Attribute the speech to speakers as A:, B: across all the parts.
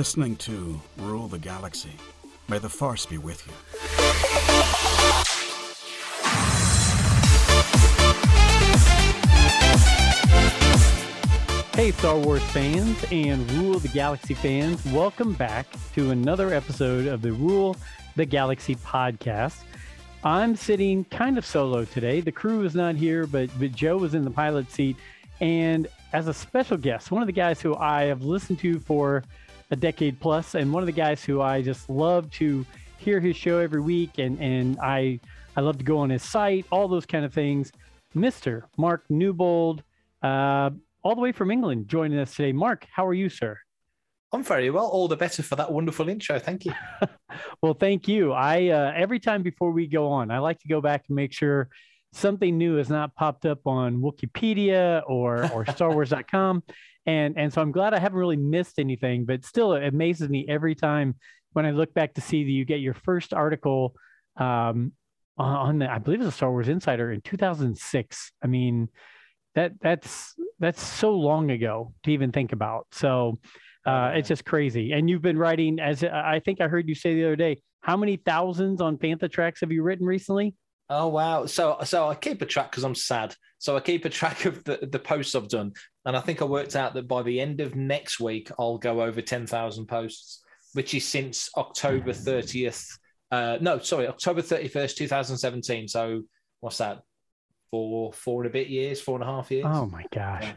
A: listening to Rule the Galaxy. May the Force be with you.
B: Hey, Star Wars fans and Rule the Galaxy fans, welcome back to another episode of the Rule the Galaxy podcast. I'm sitting kind of solo today. The crew is not here, but, but Joe was in the pilot seat. And as a special guest, one of the guys who I have listened to for a decade plus, and one of the guys who I just love to hear his show every week, and and I I love to go on his site, all those kind of things. Mr. Mark Newbold, uh, all the way from England, joining us today. Mark, how are you, sir?
C: I'm very well. All the better for that wonderful intro. Thank you.
B: well, thank you. I uh, every time before we go on, I like to go back and make sure something new has not popped up on Wikipedia or or StarWars.com, and and so I'm glad I haven't really missed anything. But still, it amazes me every time when I look back to see that you get your first article um, on the I believe it's a Star Wars Insider in 2006. I mean, that that's that's so long ago to even think about. So. Uh, it's just crazy. And you've been writing, as I think I heard you say the other day, how many thousands on Fantha Tracks have you written recently?
C: Oh wow! So so I keep a track because I'm sad. So I keep a track of the the posts I've done, and I think I worked out that by the end of next week I'll go over ten thousand posts, which is since October thirtieth. Uh, no, sorry, October thirty first, two thousand seventeen. So what's that? Four four and a bit years, four and a half years.
B: Oh my gosh, yeah.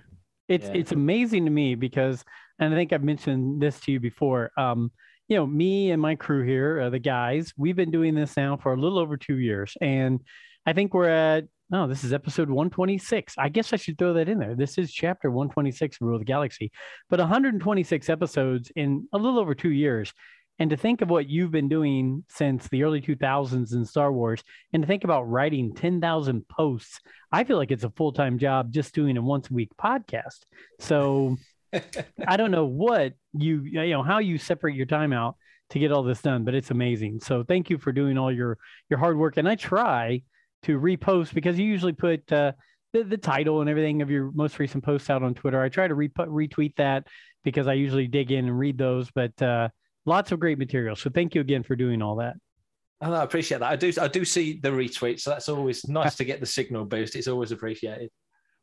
B: it's yeah. it's amazing to me because, and I think I've mentioned this to you before. Um, you know, me and my crew here, uh, the guys, we've been doing this now for a little over two years. And I think we're at, oh, this is episode 126. I guess I should throw that in there. This is chapter 126 of Rule of the Galaxy, but 126 episodes in a little over two years. And to think of what you've been doing since the early 2000s in Star Wars, and to think about writing 10,000 posts, I feel like it's a full time job just doing a once a week podcast. So I don't know what you you know how you separate your time out to get all this done, but it's amazing. So thank you for doing all your your hard work. And I try to repost because you usually put uh, the the title and everything of your most recent posts out on Twitter. I try to re- retweet that because I usually dig in and read those. But uh, lots of great material. So thank you again for doing all that.
C: Oh, I appreciate that. I do. I do see the retweets, so that's always nice to get the signal boost. It's always appreciated.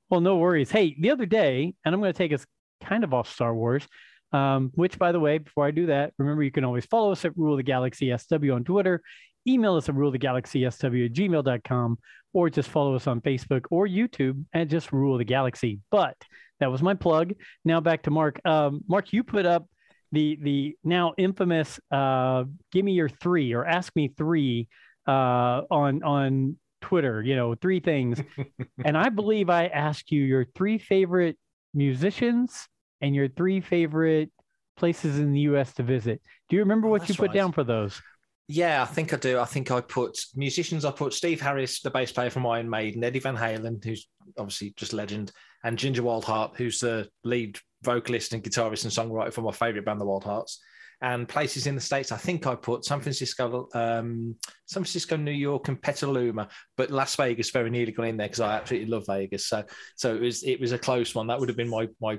B: Well, no worries. Hey, the other day, and I'm going to take us kind of off Star Wars. Um, which, by the way, before I do that, remember you can always follow us at Rule the Galaxy SW on Twitter, email us at Rule the Galaxy SW at gmail.com, or just follow us on Facebook or YouTube at just Rule the Galaxy. But that was my plug. Now back to Mark. Um, Mark, you put up the the now infamous uh, "Give me your three or "Ask me three uh, on on Twitter." You know, three things, and I believe I asked you your three favorite musicians and your three favorite places in the US to visit. Do you remember oh, what you put right. down for those?
C: Yeah, I think I do. I think I put musicians. I put Steve Harris, the bass player from Iron Maiden, Eddie Van Halen, who's obviously just legend, and Ginger Wildheart, who's the lead vocalist and guitarist and songwriter for my favorite band, the Wildhearts. And places in the states, I think I put San Francisco, um, San Francisco, New York, and Petaluma, but Las Vegas very nearly got in there because I absolutely love Vegas. So, so it was it was a close one. That would have been my my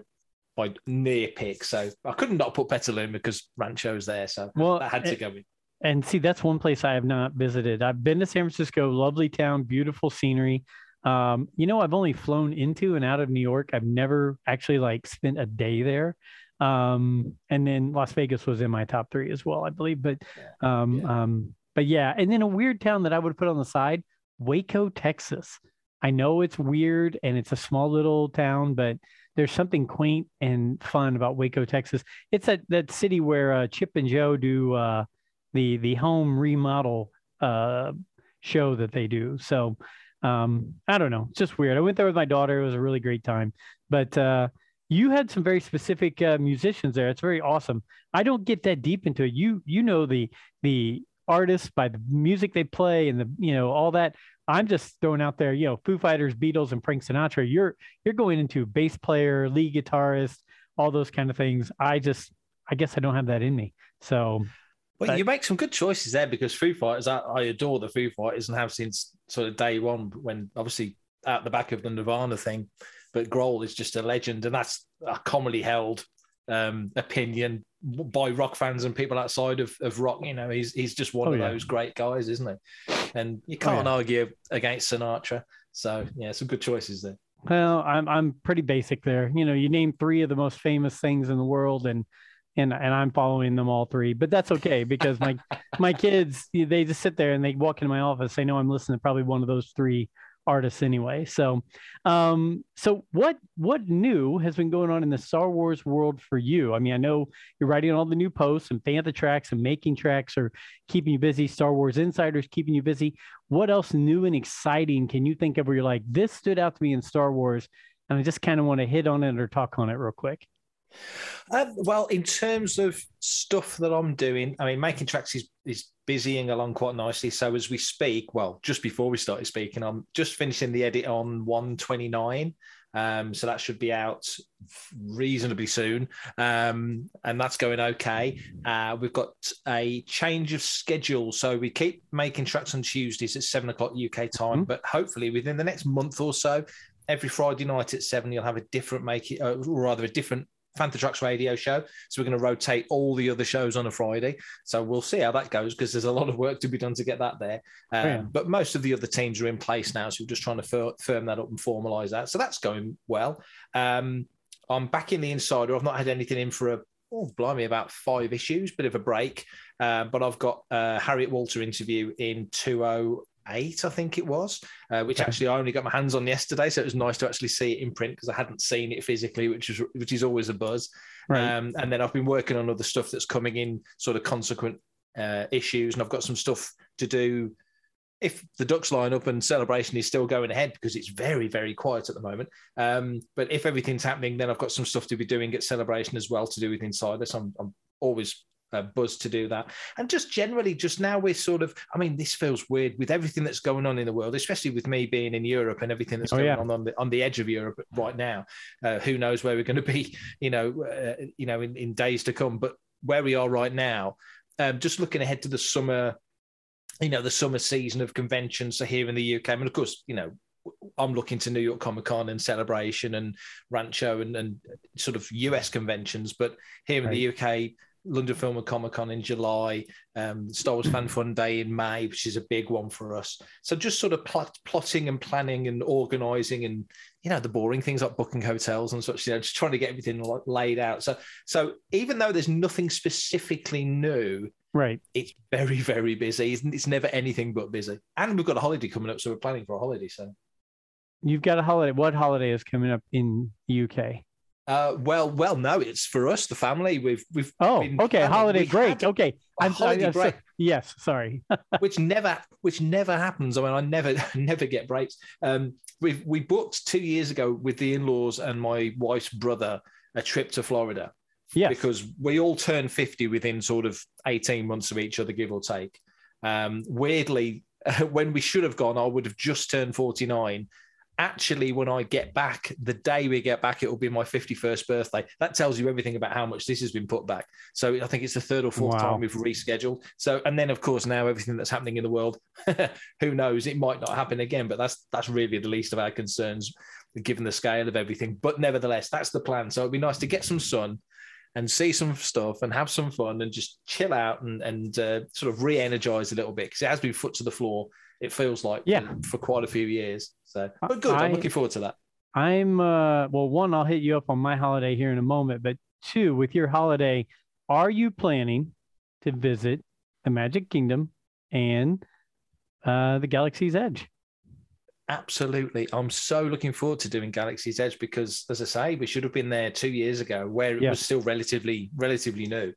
C: my near pick. So I couldn't not put Petaluma because Rancho Rancho's there. So well, that had to go in.
B: And see, that's one place I have not visited. I've been to San Francisco, lovely town, beautiful scenery. Um, you know, I've only flown into and out of New York. I've never actually like spent a day there. Um, and then Las Vegas was in my top three as well, I believe. But um, yeah. um, but yeah, and then a weird town that I would put on the side, Waco, Texas. I know it's weird and it's a small little town, but there's something quaint and fun about Waco, Texas. It's that that city where uh, Chip and Joe do uh, the the home remodel uh, show that they do. So um, I don't know, it's just weird. I went there with my daughter. It was a really great time. But uh, you had some very specific uh, musicians there. It's very awesome. I don't get that deep into it. You you know the the artists by the music they play and the you know all that I'm just throwing out there, you know, Foo Fighters, Beatles, and Frank Sinatra. You're you're going into bass player, lead guitarist, all those kind of things. I just, I guess I don't have that in me. So,
C: well, but, you make some good choices there because Foo Fighters, I, I adore the Foo Fighters and have since sort of day one. When obviously at the back of the Nirvana thing, but Grohl is just a legend, and that's a commonly held um, opinion by rock fans and people outside of, of rock. You know, he's he's just one
B: Oh,
C: of
B: yeah.
C: those great guys, isn't he? And you
B: Oh,
C: can't
B: yeah.
C: argue against Sinatra. So yeah, some good choices there.
B: Well, I'm I'm pretty basic there. You know, you name three of the most famous things in the world, and and and I'm following them all three. But that's okay because my my kids they just sit there and they walk into my office. They know I'm listening to probably one of those three artists anyway. So, um, so what what new has been going on in the Star Wars world for you? I mean, I know you're writing all the new posts and Fantha Tracks and making tracks are keeping you busy. Star Wars Insiders keeping you busy. What else new and exciting can you think of where you're like, this stood out to me in Star Wars, and I just kind of want to hit on it or talk on it real quick?
C: Um, well, in terms of stuff that I'm doing, I mean, making tracks is is busying along quite nicely. So as we speak, well, just before we started speaking, I'm just finishing the edit on 129. Um, so that should be out reasonably soon, um, and that's going okay. Uh, we've got a change of schedule, so we keep making tracks on Tuesdays at seven o'clock UK time,
B: Mhm.
C: but hopefully within the next month or so, every Friday night at seven, you'll have a different make it, uh, or rather a different Fantha Tracks radio show. So we're going to rotate all the other shows on a Friday. So we'll see how that goes because there's a lot of work to be done to get that there. Um,
B: Yeah.
C: But most of the other teams are in place now. So we're just trying to fir- firm that up and formalize that. So that's going well. Um, I'm back in the insider. I've not had anything in for a, oh, blimey, about five issues, bit of a break. Uh, but I've got a Harriet Walter interview in 208, I think it was, uh, which actually I only got my hands on yesterday. So it was nice to actually see it in print because I hadn't seen it physically, which is which is always a buzz.
B: Right.
C: Um, and then I've been working on other stuff that's coming in, sort of consequent uh, issues, and I've got some stuff to do. If the Ducks line up and celebration is still going ahead because it's very, very quiet at the moment. Um, but if everything's happening, then I've got some stuff to be doing at celebration as well to do with Insider. So I'm, I'm always uh, buzzed to do that. And just generally, just now we're sort of, I mean, this feels weird with everything that's going on in the world, especially with me being in Europe and everything that's
B: Oh,
C: going
B: yeah.
C: on on the, on the edge of Europe right now. Uh, who knows where we're going to be, you know, uh, you know, in, in days to come. But where we are right now, um, just looking ahead to the summer, you know, the summer season of conventions. So here in the UK, I mean, of course, you know, I'm looking to New York Comic Con and Celebration and Rancho and, and sort of US conventions. But here in the UK, London Film and Comic Con in July, um, Star Wars Fan Fun Day in May, which is a big one for us. So just sort of plot, plotting and planning and organising and you know the boring things like booking hotels and such. You know, just trying to get everything laid out. So so even though there's nothing specifically new,
B: right.
C: it's very very busy. It's, it's never anything but busy. And we've got a holiday coming up, so we're planning for a holiday. So.
B: You've got a holiday. What holiday is coming up in the UK?
C: Uh, well, well, no, it's for us, the family. We've we've
B: Oh,
C: been
B: okay. Holiday break. Okay. I'm
C: holiday
B: I'm so-
C: break.
B: yes. Sorry.
C: which never which never happens. I mean, I never never get breaks. Um, we we booked two years ago with the in laws and my wife's brother a trip to Florida
B: Yeah,
C: because we all turn fifty within sort of eighteen months of each other, give or take. Um, weirdly, when we should have gone, I would have just turned forty nine. Actually, when I get back, the day we get back, it will be my 51st birthday. That tells you everything about how much this has been put back. So I think it's the third or fourth
B: Wow.
C: time we've rescheduled. So, and then of course now everything that's happening in the world, who knows? It might not happen again. But that's that's really the least of our concerns, given the scale of everything. But nevertheless, that's the plan. So it'd be nice to get some sun and see some stuff and have some fun and just chill out and and uh, sort of re-energize a little bit because it has been foot to the floor. It feels like
B: Yeah.
C: for, quite a few years. So, but good.
B: I-
C: I'm looking forward to that.
B: I'm uh well one I'll hit you up on my holiday here in a moment but two with your holiday are you planning to visit the Magic Kingdom and uh the Galaxy's Edge?
C: Absolutely. I'm so looking forward to doing Galaxy's Edge because, as I say, we should have been there two years ago where it
B: Yeah.
C: was still relatively, relatively new.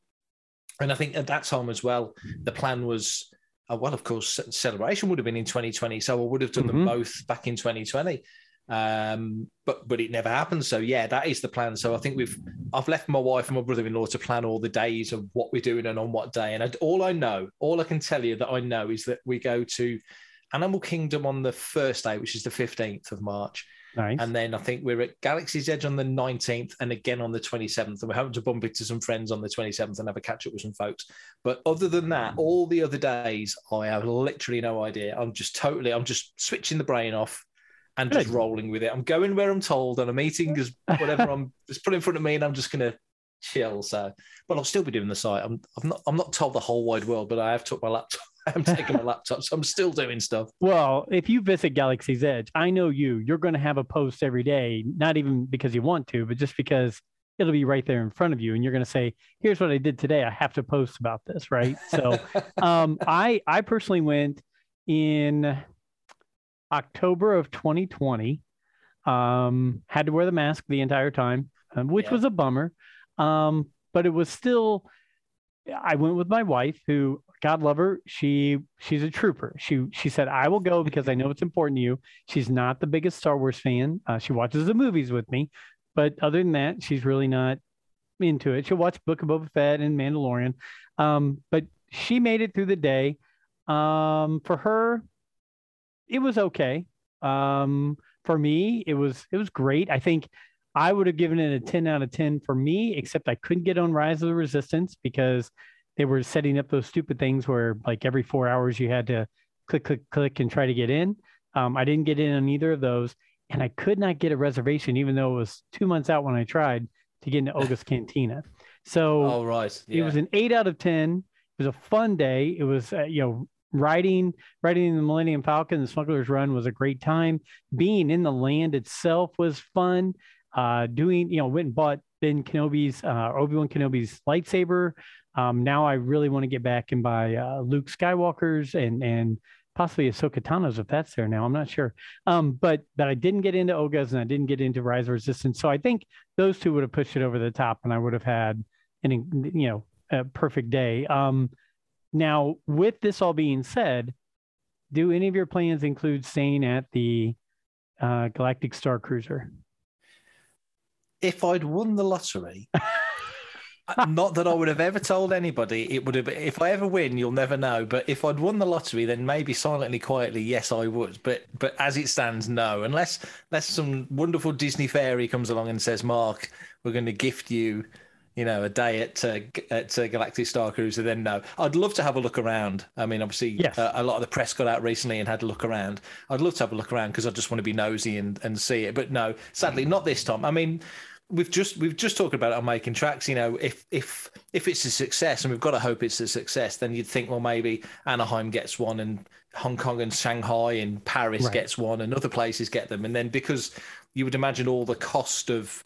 C: And I think at that time as well, the plan was, uh, well, of course, Celebration would have been in 2020. So I would have done
B: Mhm.
C: them both back in 2020. Um, but but it never happened. So yeah, that is the plan. So I think we've I've left my wife and my brother-in-law to plan all the days of what we're doing and on what day. And I, all I know, all I can tell you that I know is that we go to Animal Kingdom on the first day, which is the 15th of March.
B: Nice.
C: And then I think we're at Galaxy's Edge on the 19th and again on the 27th. And we're hoping to bump into some friends on the 27th and have a catch up with some folks. But other than that, hmm. all the other days, I have literally no idea. I'm just totally, I'm just switching the brain off and just rolling with it. I'm going where I'm told and I'm eating as whatever I'm just put in front of me and I'm just going to chill. So, but I'll still be doing the site. I'm, I'm not, I'm not told the whole wide world, but I have took my laptop. I'm taking my laptop, so I'm still doing stuff.
B: Well, if you visit Galaxy's Edge, I know you. You're going to have a post every day, not even because you want to, but just because it'll be right there in front of you, and you're going to say, "Here's what I did today. I have to post about this." Right. So, um, I I personally went in October of 2020. Um, had to wear the mask the entire time, um, which yeah. was a bummer. Um, but it was still. I went with my wife, who God love her, she she's a trooper. She she said, "I will go because I know it's important to you." She's not the biggest Star Wars fan. Uh, she watches the movies with me, but other than that, she's really not into it. She'll watch Book of Boba Fett and Mandalorian, um, but she made it through the day. Um, for her, it was okay. Um, for me, it was it was great. I think I would have given it a 10 out of 10 for me, except I couldn't get on Rise of the Resistance because they were setting up those stupid things where like every four hours you had to click, click, click and try to get in. Um, I didn't get in on either of those. And I could not get a reservation, even though it was two months out when I tried to get into Oga's Cantina. So
C: oh, right.
B: Yeah. it was an eight out of 10. It was a fun day. It was, uh, you know, riding riding the Millennium Falcon, the Smuggler's Run was a great time. Being in the land itself was fun. Uh, doing, you know, went and bought Ben Kenobi's uh, Obi Wan Kenobi's lightsaber. Um, now I really want to get back and buy uh, Luke Skywalker's and and possibly Ahsoka Tano's if that's there now. I'm not sure. Um, but but I didn't get into Oga's and I didn't get into Rise of Resistance. So I think those two would have pushed it over the top, and I would have had an you know a perfect day. Um, now with this all being said, do any of your plans include staying at the uh, Galactic Star Cruiser?
C: If I'd won the lottery. Not that I would have ever told anybody. It would have. If I ever win, you'll never know. But if I'd won the lottery, then maybe silently, quietly, yes, I would. But but as it stands, no. Unless unless some wonderful Disney fairy comes along and says, "Mark, we're going to gift you." You know, a day at uh, at uh, Galactic Star Cruiser. Then no, I'd love to have a look around. I mean, obviously, yes. uh, a lot of the press got out recently and had a look around. I'd love to have a look around because I just want to be nosy and, and see it. But no, sadly, not this time. I mean, we've just we've just talked about it on making tracks. You know, if if if it's a success, and we've got to hope it's a success, then you'd think, well, maybe Anaheim gets one, and Hong Kong and Shanghai and Paris right. gets one, and other places get them, and then because you would imagine all the cost of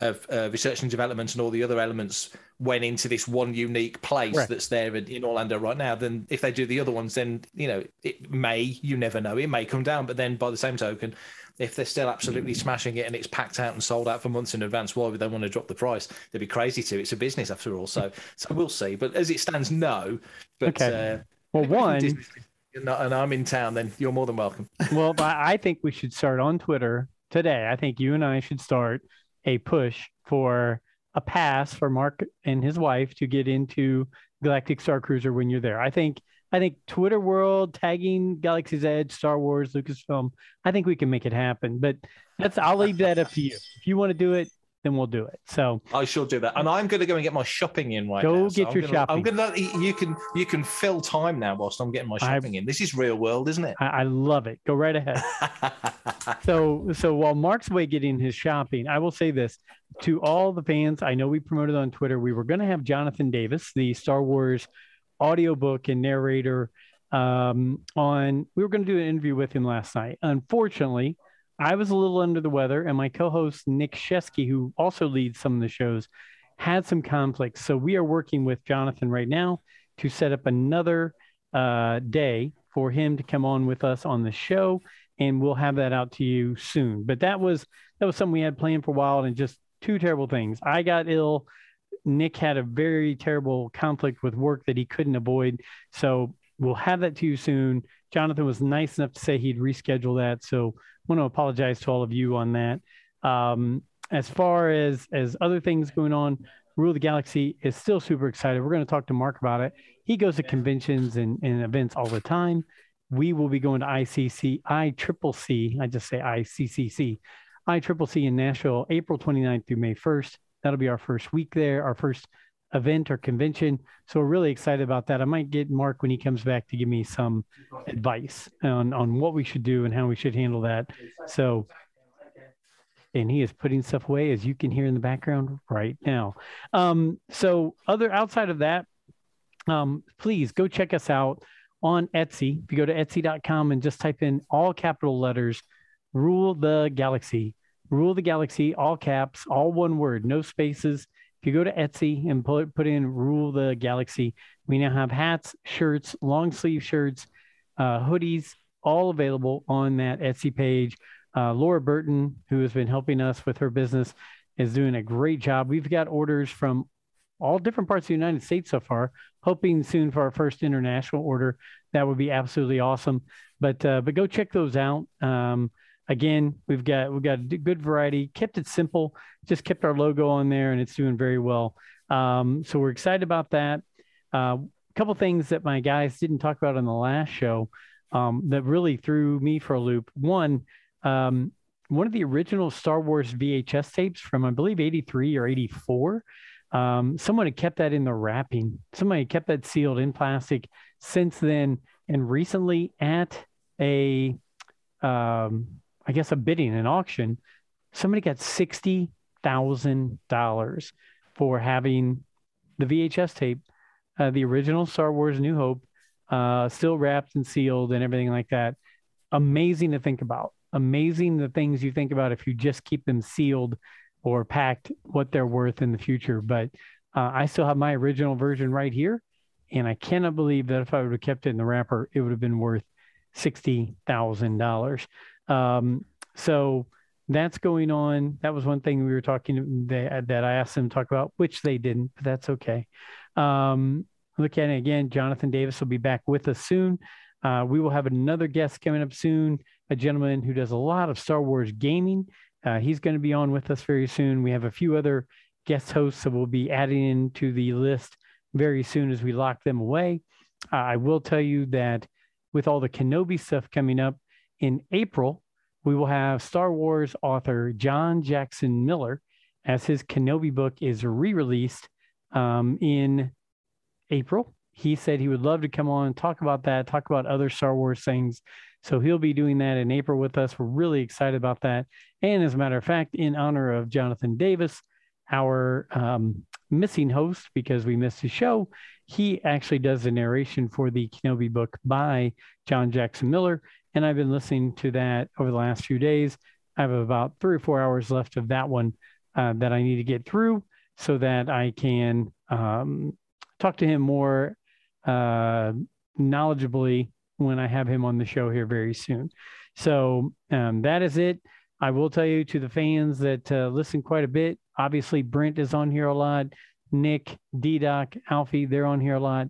C: of uh, research and development and all the other elements went into this one unique place right. that's there in, in, Orlando right now, then if they do the other ones, then you know it may you never know it may come down. But then by the same token, if they're still absolutely smashing it and it's packed out and sold out for months in advance, why would they want to drop the price? They'd be crazy to. It's a business after all. So, so we'll see. But as it stands, no. But,
B: okay. Uh, well, one.
C: and I'm in town, then you're more than welcome.
B: well, I think we should start on Twitter today. I think you and I should start a push for a pass for Mark and his wife to get into Galactic Star Cruiser when you're there. I think I think Twitter world tagging Galaxy's Edge, Star Wars, Lucasfilm. I think we can make it happen. But that's I'll leave that up to you. If you want to do it, then we'll do it. So
C: I shall do that, and I'm going to go and get my shopping in right
B: go
C: now.
B: Go get
C: so
B: your
C: I'm
B: gonna, shopping.
C: I'm going to. You can you can fill time now whilst I'm getting my shopping I, in. This is real world, isn't it?
B: I, I love it. Go right ahead. so so while Mark's away getting his shopping, I will say this to all the fans. I know we promoted on Twitter. We were going to have Jonathan Davis, the Star Wars audiobook and narrator um, on we were going to do an interview with him last night. Unfortunately i was a little under the weather and my co-host nick shesky who also leads some of the shows had some conflicts. So we are working with jonathan right now to set up another uh, day for him to come on with us on the show and we'll have that out to you soon. But that was that was something we had planned for a while and just two terrible things. I got ill Nick had a very terrible conflict with work that he couldn't avoid. So we'll have that to you soon. Jonathan was nice enough to say he'd reschedule that. So I want to apologize to all of you on that. Um, as far as as other things going on, Rule the Galaxy is still super excited. We're going to talk to Mark about it. He goes to conventions and, and events all the time. We will be going to ICC, triple C. I just say ICCC, I triple C in Nashville, April 29th through May 1st. That'll be our first week there, our first event or convention. So we're really excited about that. I might get Mark when he comes back to give me some advice on, on what we should do and how we should handle that. So and he is putting stuff away as you can hear in the background right now. Um, so other outside of that, um, please go check us out on Etsy. If you go to etsy.com and just type in all capital letters, rule the galaxy, rule the galaxy, all caps, all one word, no spaces. If you go to Etsy and put, put in rule the galaxy, we now have hats, shirts, long sleeve shirts, uh, hoodies, all available on that Etsy page. Uh, Laura Burton, who has been helping us with her business, is doing a great job. We've got orders from all different parts of the United States so far. Hoping soon for our first international order. That would be absolutely awesome. But uh, but go check those out. Um, again, we've got we've got a good variety. Kept it simple. Just kept our logo on there, and it's doing very well. Um, so we're excited about that. A uh, couple things that my guys didn't talk about on the last show um, that really threw me for a loop. One, um, one of the original Star Wars VHS tapes from I believe '83 or '84 um, someone had kept that in the wrapping. Somebody kept that sealed in plastic since then. And recently at a, um, I guess a bidding, an auction, somebody got sixty thousand dollars for having the VHS tape, uh, the original Star Wars New Hope, uh, still wrapped and sealed and everything like that. Amazing to think about. Amazing the things you think about if you just keep them sealed or packed what they're worth in the future. But uh, I still have my original version right here. And I cannot believe that if I would have kept it in the wrapper, it would have been worth $60,000. Um, so that's going on. That was one thing we were talking that, that I asked them to talk about, which they didn't, but that's okay. Um, look at it again. Jonathan Davis will be back with us soon. Uh, we will have another guest coming up soon, a gentleman who does a lot of Star Wars gaming. Uh, he's going to be on with us very soon. We have a few other guest hosts that we'll be adding into the list very soon as we lock them away. Uh, I will tell you that with all the Kenobi stuff coming up in April, we will have Star Wars author John Jackson Miller as his Kenobi book is re released um, in April. He said he would love to come on and talk about that, talk about other Star Wars things so he'll be doing that in April with us. We're really excited about that. And as a matter of fact, in honor of Jonathan Davis, our um, missing host, because we missed his show, he actually does the narration for the Kenobi book by John Jackson Miller. And I've been listening to that over the last few days. I have about three or four hours left of that one uh, that I need to get through so that I can um, talk to him more uh, knowledgeably when I have him on the show here very soon. So um, that is it. I will tell you to the fans that uh, listen quite a bit. Obviously, Brent is on here a lot. Nick, D Doc, Alfie, they're on here a lot.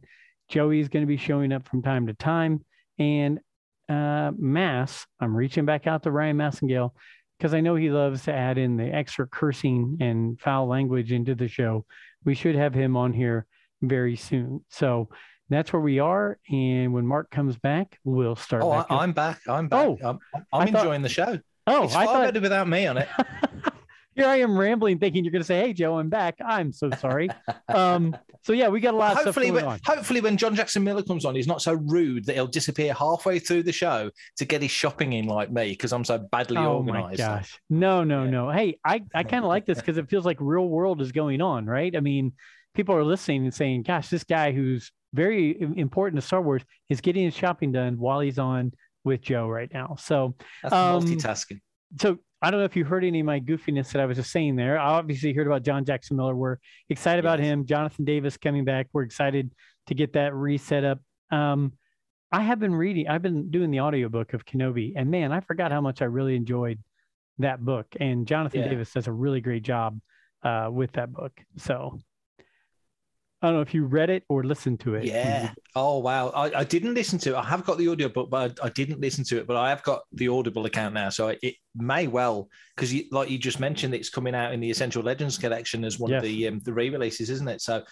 B: Joey is going to be showing up from time to time. And uh, Mass, I'm reaching back out to Ryan Massengale because I know he loves to add in the extra cursing and foul language into the show. We should have him on here very soon. So that's where we are. And when Mark comes back, we'll start.
C: Oh, I, am back. I'm back. Oh, I'm, I'm enjoying the show. Oh, it's I thought... better without me on it.
B: Here I am rambling, thinking you're going to say, "Hey, Joe, I'm back." I'm so sorry. um, so yeah, we got a lot of hopefully when.
C: Hopefully, when John Jackson Miller comes on, he's not so rude that he'll disappear halfway through the show to get his shopping in like me because I'm so badly
B: oh
C: organized.
B: Oh my gosh, no, no, yeah. no. Hey, I I kind of like this because it feels like real world is going on, right? I mean, people are listening and saying, "Gosh, this guy who's very important to Star Wars is getting his shopping done while he's on with Joe right now. So
C: That's um, multitasking.
B: So I don't know if you heard any of my goofiness that I was just saying there. I obviously heard about John Jackson Miller. We're excited yes. about him. Jonathan Davis coming back. We're excited to get that reset up. Um, I have been reading, I've been doing the audiobook of Kenobi, and man, I forgot how much I really enjoyed that book. And Jonathan yeah. Davis does a really great job uh, with that book. So I don't know if you read it or listened to it.
C: Yeah. Oh wow. I, I didn't listen to it. I have got the audiobook, but I, I, didn't listen to it. But I have got the Audible account now, so it may well because like you just mentioned, it's coming out in the Essential Legends collection as one yes. of the um, the re-releases, isn't it? So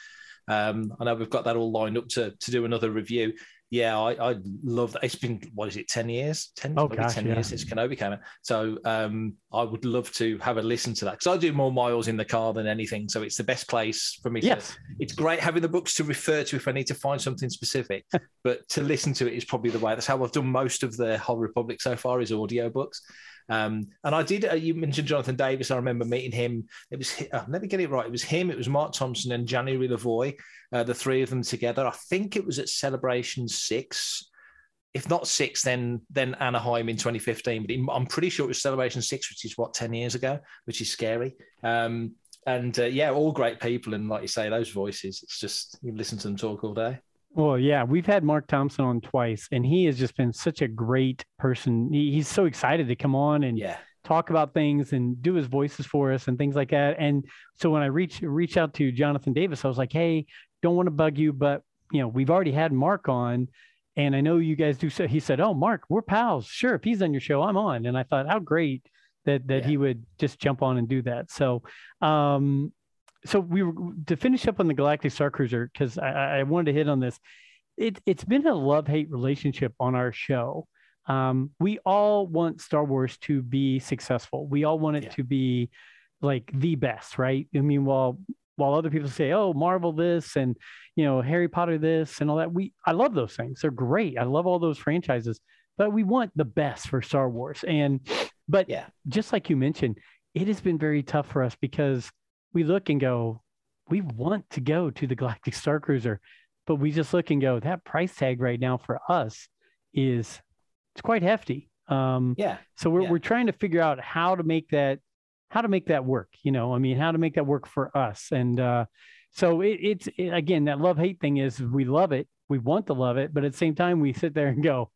C: um, I know we've got that all lined up to to do another review yeah, I, I love that. It's been what is it, ten years? Ten, oh, gosh, ten yeah. years since Kenobi came out. So um, I would love to have a listen to that because I do more miles in the car than anything. So it's the best place for me.
B: Yes,
C: to, it's great having the books to refer to if I need to find something specific, but to listen to it is probably the way. That's how I've done most of the whole Republic so far is audio books. Um, and I did. Uh, you mentioned Jonathan Davis. I remember meeting him. It was uh, let me get it right. It was him. It was Mark Thompson and January LaVoy, uh, the three of them together. I think it was at Celebration Six. If not six, then then Anaheim in 2015. But I'm pretty sure it was Celebration Six, which is what 10 years ago, which is scary. Um, and uh, yeah, all great people. And like you say, those voices, it's just you listen to them talk all day.
B: Well, yeah, we've had Mark Thompson on twice, and he has just been such a great person. He, he's so excited to come on and
C: yeah.
B: talk about things and do his voices for us and things like that. And so when I reach reach out to Jonathan Davis, I was like, "Hey, don't want to bug you, but you know, we've already had Mark on, and I know you guys do." So he said, "Oh, Mark, we're pals. Sure, if he's on your show, I'm on." And I thought, how great that that yeah. he would just jump on and do that. So, um, so we were to finish up on the Galactic Star Cruiser because I, I, wanted to hit on this. It, it's been a love hate relationship on our show. Um, we all want Star Wars to be successful. We all want it yeah. to be like the best, right? I mean, while while other people say, "Oh, Marvel this," and you know, Harry Potter this, and all that, we I love those things. They're great. I love all those franchises, but we want the best for Star Wars. And but yeah, just like you mentioned, it has been very tough for us because we look and go, we want to go to the Galactic Star Cruiser, but we just look and go, that price tag right now for us is it's quite hefty. Um,
C: yeah.
B: So we're
C: yeah.
B: we're trying to figure out how to make that how to make that work. You know, I mean, how to make that work for us. And uh, so it, it's it, again that love hate thing is we love it, we want to love it, but at the same time we sit there and go,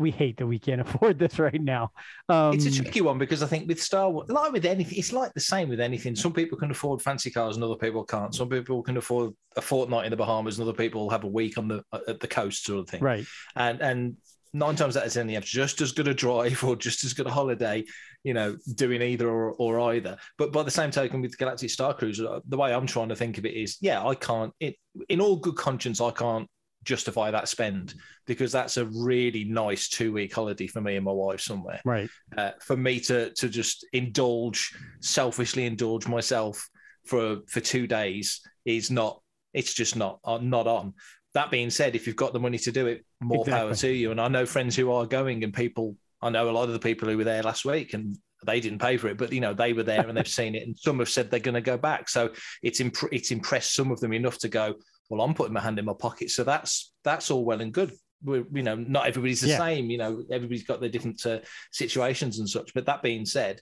B: we hate that we can't afford this right now.
C: Um, it's a tricky one because I think with Star Wars, like with anything, it's like the same with anything. Some people can afford fancy cars and other people can't. Some people can afford a fortnight in the Bahamas and other people have a week on the at the coast sort of thing.
B: Right.
C: And and nine times out of ten, you have just as good a drive or just as good a holiday, you know, doing either or, or either. But by the same token, with Galactic Star Cruiser, the way I'm trying to think of it is, yeah, I can't. It in all good conscience, I can't justify that spend because that's a really nice two week holiday for me and my wife somewhere.
B: Right.
C: Uh, for me to to just indulge, selfishly indulge myself for for two days is not. It's just not uh, not on. That being said, if you've got the money to do it, more exactly. power to you. And I know friends who are going, and people. I know a lot of the people who were there last week, and they didn't pay for it, but you know they were there and they've seen it, and some have said they're going to go back. So it's imp- it's impressed some of them enough to go well, I'm putting my hand in my pocket. So that's that's all well and good. We're, you know, not everybody's the yeah. same. You know, everybody's got their different uh, situations and such. But that being said,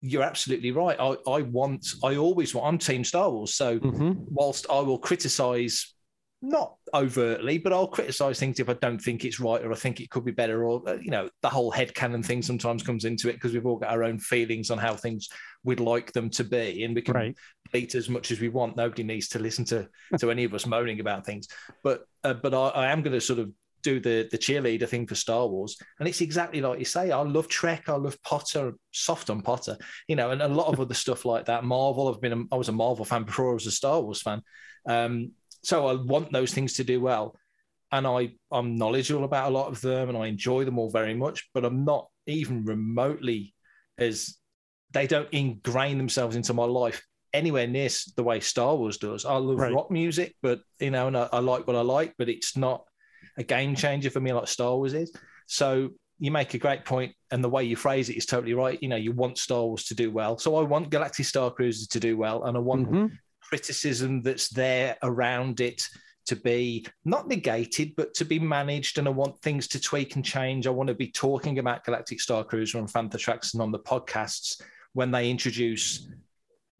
C: you're absolutely right. I, I want, I always want. I'm Team Star Wars. So mm-hmm. whilst I will criticize not overtly, but I'll criticize things if I don't think it's right or I think it could be better, or uh, you know, the whole head canon thing sometimes comes into it because we've all got our own feelings on how things we'd like them to be, and we can right. beat as much as we want. Nobody needs to listen to to any of us moaning about things, but uh, but I, I am going to sort of do the the cheerleader thing for Star Wars, and it's exactly like you say. I love Trek, I love Potter, soft on Potter, you know, and a lot of other stuff like that. Marvel, I've been a, I was a Marvel fan before I was a Star Wars fan. Um, so I want those things to do well. And I, I'm knowledgeable about a lot of them and I enjoy them all very much, but I'm not even remotely as they don't ingrain themselves into my life anywhere near the way Star Wars does. I love right. rock music, but you know, and I, I like what I like, but it's not a game changer for me like Star Wars is. So you make a great point, and the way you phrase it is totally right. You know, you want Star Wars to do well, so I want Galactic Star Cruiser to do well, and I want mm-hmm criticism that's there around it to be not negated, but to be managed. And I want things to tweak and change. I want to be talking about Galactic Star Cruiser on Fantha Tracks and on the podcasts when they introduce,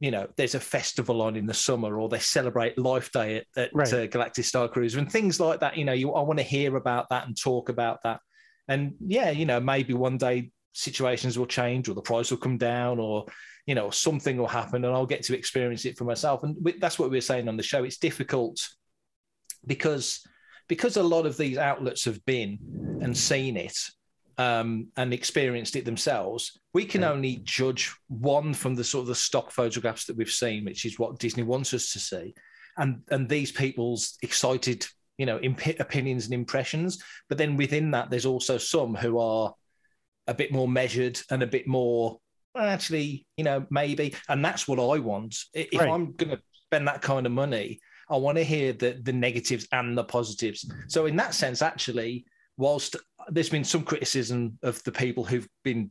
C: you know, there's a festival on in the summer or they celebrate Life Day at, at right. uh, Galactic Star Cruiser and things like that. You know, you, I want to hear about that and talk about that. And yeah, you know, maybe one day situations will change or the price will come down or you know, something will happen and I'll get to experience it for myself. And that's what we are saying on the show. It's difficult because because a lot of these outlets have been and seen it um, and experienced it themselves, we can only judge one from the sort of the stock photographs that we've seen, which is what Disney wants us to see, and and these people's excited, you know, imp- opinions and impressions. But then within that, there's also some who are a bit more measured and a bit more actually, you know, maybe. And that's what I want. If right. I'm going to spend that kind of money, I want to hear the, the negatives and the positives. So, in that sense, actually, whilst there's been some criticism of the people who've been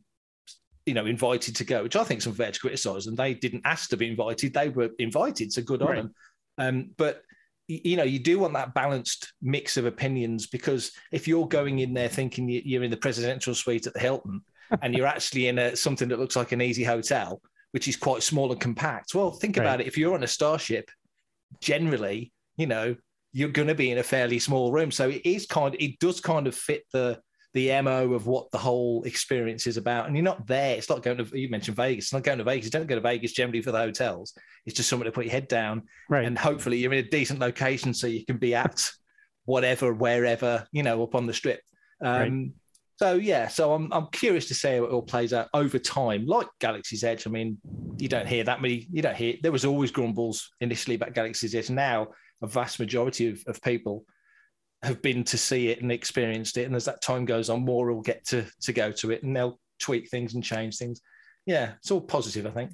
C: you know, invited to go, which I think is unfair to criticise. And they didn't ask to be invited; they were invited. So good on
B: Right.
C: them. Um, but you know, you do want that balanced mix of opinions because if you're going in there thinking you're in the presidential suite at the Hilton and you're actually in a something that looks like an easy hotel, which is quite small and compact, well, think
B: Right.
C: about it. If you're on a starship, generally, you know, you're going to be in a fairly small room. So it is kind it does kind of fit the the mo of what the whole experience is about. And you're not there. It's not going to. You mentioned Vegas. It's not going to Vegas. You don't go to Vegas generally for the hotels. It's just somewhere to put your head down,
B: Right.
C: and hopefully you're in a decent location so you can be at whatever, wherever you know, up on the strip. Um, So yeah, so I'm I'm curious to see how it all plays out over time. Like Galaxy's Edge, I mean, you don't hear that many. You don't hear. There was always grumbles initially about Galaxy's Edge. Now a vast majority of, of people have been to see it and experienced it. And as that time goes on, more will get to to go to it, and they'll tweak things and change things. Yeah, it's all positive, I think.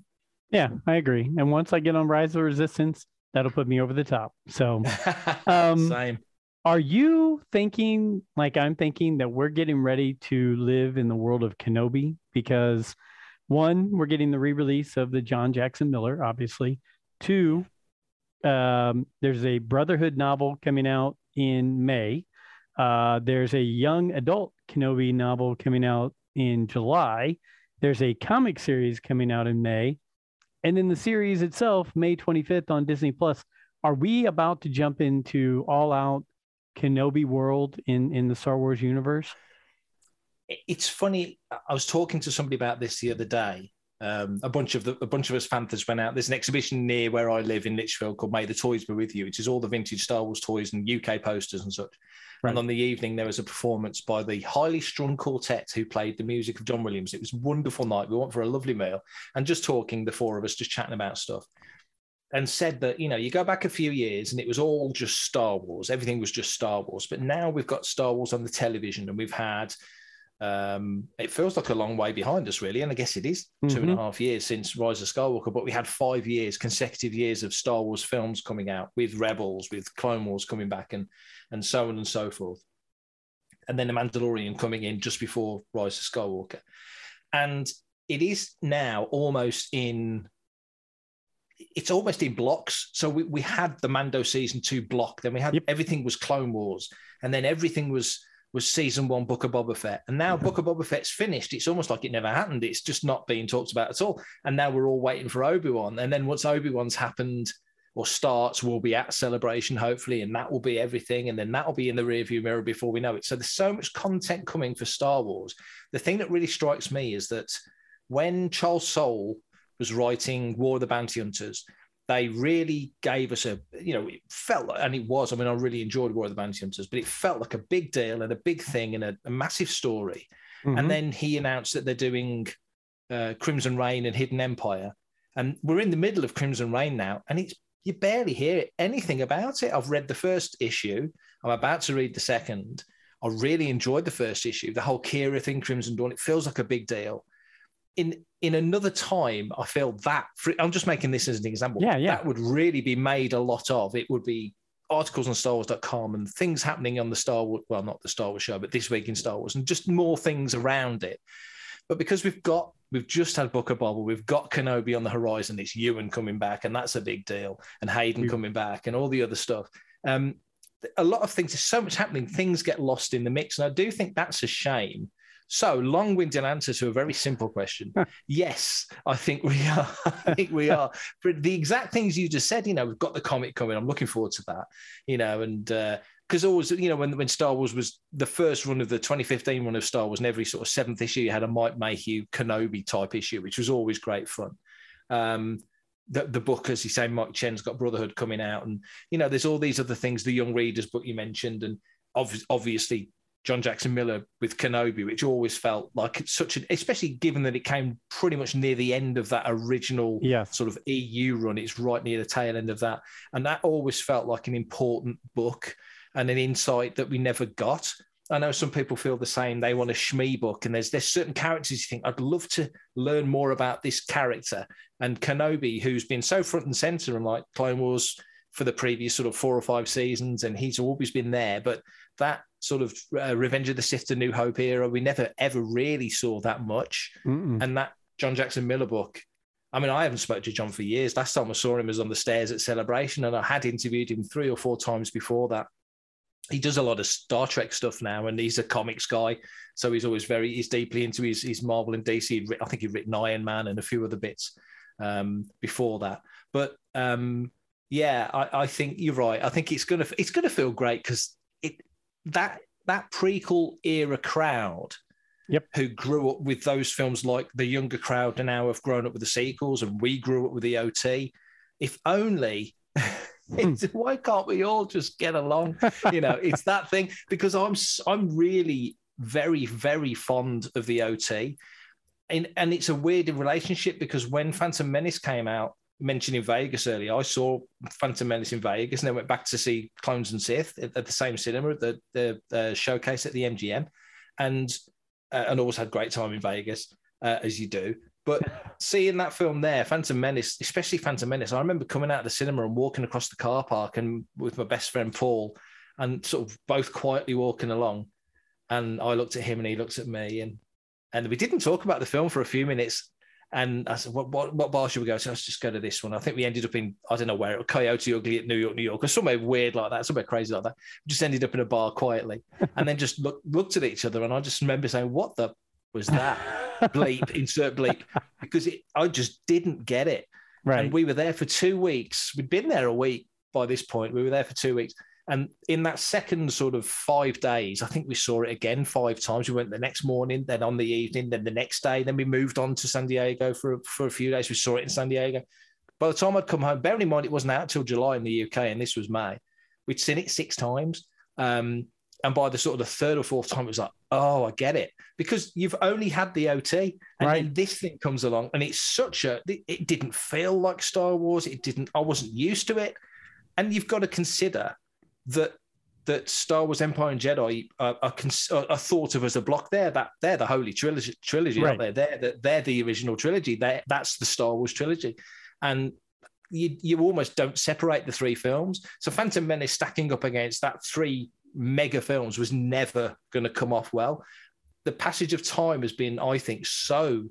B: Yeah, I agree. And once I get on Rise of Resistance, that'll put me over the top. So, Um,
C: Same.
B: Are you thinking, like I'm thinking, that we're getting ready to live in the world of Kenobi? Because one, we're getting the re release of the John Jackson Miller, obviously. Two, um, there's a Brotherhood novel coming out in May. Uh, there's a young adult Kenobi novel coming out in July. There's a comic series coming out in May. And then the series itself, May 25th on Disney Plus. Are we about to jump into all out Kenobi world in, in the Star Wars universe?
C: it's funny. I was talking to somebody about this the other day. Um, a bunch of the, a bunch of us Panthers went out. There's an exhibition near where I live in Lichfield called "May the Toys Be With You," which is all the vintage Star Wars toys and UK posters and such.
B: Right.
C: And on the evening, there was a performance by the highly strung quartet who played the music of John Williams. It was a wonderful night. We went for a lovely meal and just talking, the four of us, just chatting about stuff. And said that, you know, you go back a few years and it was all just Star Wars. Everything was just Star Wars. But now we've got Star Wars on the television and we've had um, it feels like a long way behind us, really. And I guess it is two and a
B: Mhm.
C: half years since Rise of Skywalker, but we had five years, consecutive years of Star Wars films coming out with Rebels, with Clone Wars coming back, and and so on and so forth. And then The Mandalorian coming in just before Rise of Skywalker. And it is now almost in it's almost in blocks. So we, we had the Mando season two block, then we had
B: Yep.
C: everything was Clone Wars, and then everything was was season one Book of Boba Fett. And now Book of Boba Fett's finished. It's almost like it never happened. It's just not being talked about at all. And now we're all waiting for Obi-Wan. And then once Obi-Wan's happened or starts, we'll be at celebration, hopefully, and that will be everything. And then that'll be in the rearview mirror before we know it. So there's so much content coming for Star Wars. The thing that really strikes me is that when Charles Soule was writing War of the Bounty Hunters, they really gave us a, you know, it felt like, and it was, I mean, I really enjoyed War of the Bounty Hunters, but it felt like a big deal and a big thing and a, a massive story.
B: Mhm.
C: And then he announced that they're doing uh, Crimson Rain and Hidden Empire. And we're in the middle of Crimson Rain now, and it's you barely hear anything about it. I've read the first issue. I'm about to read the second. I really enjoyed the first issue. The whole Kira thing, Crimson Dawn, it feels like a big deal. In in another time, I feel that I'm just making this as an example.
B: Yeah, yeah.
C: That would really be made a lot of. It would be articles on StarWars.com and things happening on the Star Wars, well, not the Star Wars show, but this week in Star Wars, and just more things around it. But because we've got, we've just had Book of Boba, we've got Kenobi on the horizon. It's Ewan coming back, and that's a big deal, and Hayden
B: We-
C: coming back, and all the other stuff. Um, a lot of things. There's so much happening. Things get lost in the mix, and I do think that's a shame. So, long-winded answer to a very simple question. yes, I think we are. I think we are. For the exact things you just said, you know, we've got the comic coming. I'm looking forward to that. You know, and because always, you know, when when Star Wars was the first run of the 2015 run of Star Wars, and every sort of seventh issue you had a Mike Mayhew Kenobi type issue, which was always great fun. Um, the, the book, as you say, Mike Chen's got Brotherhood coming out, and you know, there's all these other things. The Young Readers book you mentioned, and ob- obviously John Jackson Miller with Kenobi, which always felt like it's such an, especially given that it came pretty much near the end of that original
B: Yes.
C: sort of EU run. It's right near the tail end of that, and that always felt like an important book and an insight that we never got. I know some people feel the same. They want a Shmi book, and there's there's certain characters you think I'd love to learn more about this character. And Kenobi, who's been so front and center in like Clone Wars for the previous sort of four or five seasons, and he's always been there. But that sort of uh, Revenge of the Sith to New Hope era, we never ever really saw that much
B: Mm-mm.
C: and that John Jackson Miller book. I mean, I haven't spoken to John for years. Last time I saw him was on the stairs at Celebration, and I had interviewed him three or four times before that. He does a lot of Star Trek stuff now, and he's a comics guy, so he's always very he's deeply into his, his Marvel and DC. I think he'd written Iron Man and a few other bits um, before that. But um, yeah, I, I, think you're right. I think it's gonna it's gonna feel great because that that prequel era crowd
B: yep.
C: who grew up with those films like the younger crowd now have grown up with the sequels and we grew up with the OT. If only hmm. why can't we all just get along? You know, it's that thing because I'm I'm really very very fond of the OT. And, and it's a weird relationship because when Phantom Menace came out, mentioning Vegas earlier, I saw Phantom Menace in Vegas and then went back to see Clones and Sith at, at the same cinema at the, the uh, showcase at the MGM, and uh, and always had great time in Vegas uh, as you do. But seeing that film there, Phantom Menace, especially Phantom Menace, I remember coming out of the cinema and walking across the car park and with my best friend Paul, and sort of both quietly walking along, and I looked at him and he looked at me, and and we didn't talk about the film for a few minutes and I said, what, what, what bar should we go to? Let's just go to this one. I think we ended up in, I don't know where, Coyote Ugly at New York, New York, or somewhere weird like that, somewhere crazy like that. We just ended up in a bar quietly and then just look, looked at each other. And I just remember saying, what the was that? bleep, insert bleep, because it, I just didn't get it.
B: Right.
C: And we were there for two weeks. We'd been there a week by this point. We were there for two weeks. And in that second sort of five days, I think we saw it again five times. We went the next morning, then on the evening, then the next day. Then we moved on to San Diego for, for a few days. We saw it in San Diego. By the time I'd come home, bearing in mind it wasn't out till July in the UK, and this was May, we'd seen it six times. Um, and by the sort of the third or fourth time, it was like, oh, I get it. Because you've only had the OT, and right. then this thing comes along, and it's such a, it didn't feel like Star Wars. It didn't, I wasn't used to it. And you've got to consider that that Star Wars Empire and Jedi are, are, are, thought of as a block. There, that they're the holy trilogy, trilogy right. aren't they? They're, they're the original trilogy. They, that's the Star Wars trilogy, and you you almost don't separate the three films. So Phantom Menace stacking up against that three mega films was never going to come off well. The passage of time has been, I think, so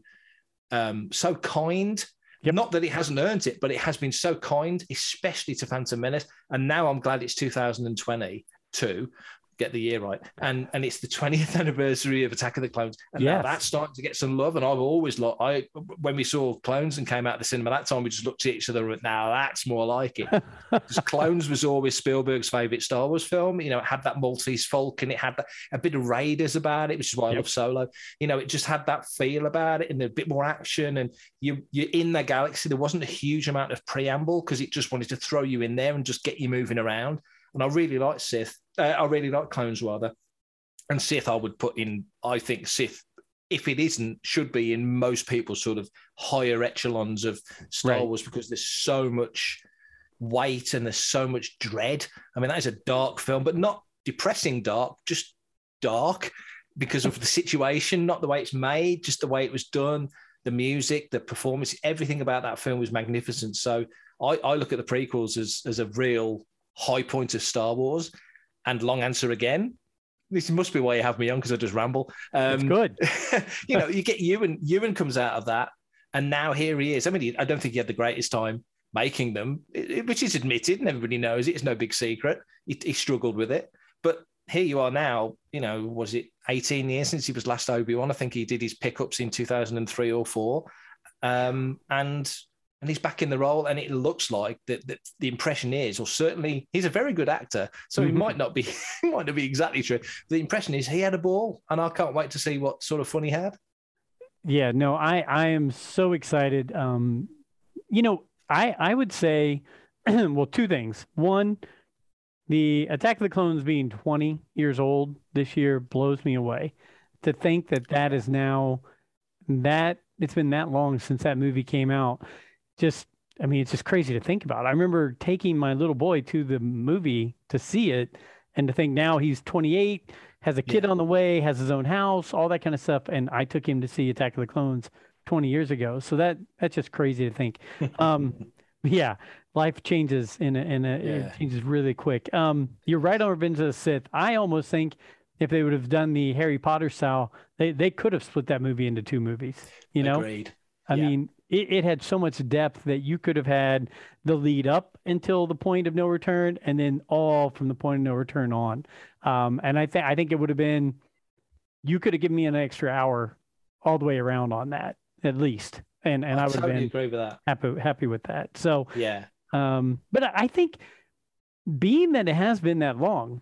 C: um, so kind Yep. Not that it hasn't earned it, but it has been so kind, especially to Phantom Menace. And now I'm glad it's 2022 get the year right. And and it's the 20th anniversary of Attack of the Clones. And yes. now that's starting to get some love. And I've always loved I when we saw Clones and came out of the cinema that time, we just looked at each other and went, now that's more like it. Because Clones was always Spielberg's favorite Star Wars film. You know, it had that Maltese folk and it had that, a bit of Raiders about it, which is why yep. I love Solo. You know, it just had that feel about it and a bit more action. And you you're in the galaxy. There wasn't a huge amount of preamble because it just wanted to throw you in there and just get you moving around. And I really like Sith. Uh, I really like Clones rather. And Sith, I would put in. I think Sith, if it isn't, should be in most people's sort of higher echelons of Star right. Wars because there's so much weight and there's so much dread. I mean, that is a dark film, but not depressing dark, just dark because of the situation, not the way it's made, just the way it was done, the music, the performance, everything about that film was magnificent. So I, I look at the prequels as as a real high point of Star Wars. And long answer again. This must be why you have me on because I just ramble.
B: Um, good.
C: you know, you get Ewan. Ewan comes out of that, and now here he is. I mean, I don't think he had the greatest time making them, which is admitted, and everybody knows it. It's no big secret. He, he struggled with it, but here you are now. You know, was it 18 years since he was last Obi Wan? I think he did his pickups in 2003 or four, um, and and he's back in the role and it looks like that, that the impression is or certainly he's a very good actor so mm-hmm. he might not be might not be exactly true. The impression is he had a ball and i can't wait to see what sort of fun he had.
B: Yeah no i i am so excited. Um you know i i would say well two things. One the attack of the clones being 20 years old this year blows me away. To think that that is now that it's been that long since that movie came out just I mean, it's just crazy to think about. I remember taking my little boy to the movie to see it and to think now he's 28, has a kid yeah. on the way, has his own house, all that kind of stuff. And I took him to see Attack of the Clones 20 years ago. So that that's just crazy to think. Um, yeah, life changes in a, in a, yeah. it changes really quick. Um, you're right on Revenge of the Sith. I almost think if they would have done the Harry Potter style, they, they could have split that movie into two movies, you know?
C: Agreed
B: I
C: Yeah.
B: mean, it, it had so much depth that you could have had the lead up until the point of no return, and then all from the point of no return on. Um, and I think I think it would have been, you could have given me an extra hour all the way around on that at least, and and I,
C: I,
B: would
C: totally
B: have been
C: agree with that.
B: happy happy with that. So,
C: Yeah.
B: um, but I I think being that it has been that long,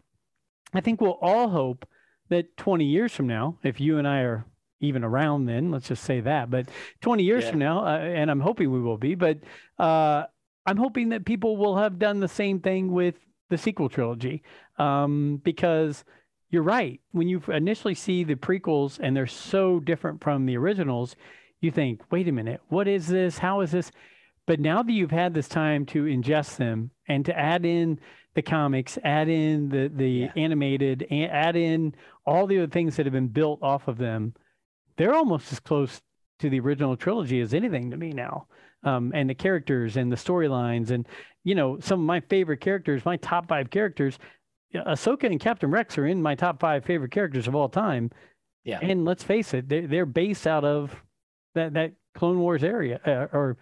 B: I think we'll all hope that 20 years from now, if you and I are even around then, let's just say that, but 20 years
C: Yeah.
B: from now, uh, and I'm hoping we will be, but uh, I'm hoping that people will have done the same thing with the sequel trilogy um, because you're right. When you initially see the prequels and they're so different from the originals, you think, wait a minute, what is this? How is this? But now that you've had this time to ingest them and to add in the comics, add in the the
C: Yeah.
B: animated, add in all the other things that have been built off of them, they're almost as close to the original trilogy as anything to me now. Um, and the characters and the storylines and you know some of my favorite characters, my top five characters, yeah, Ahsoka and Captain Rex are in my top five favorite characters of all time.
C: Yeah.
B: And let's face it, they're they're based out of that that Clone Wars area uh, or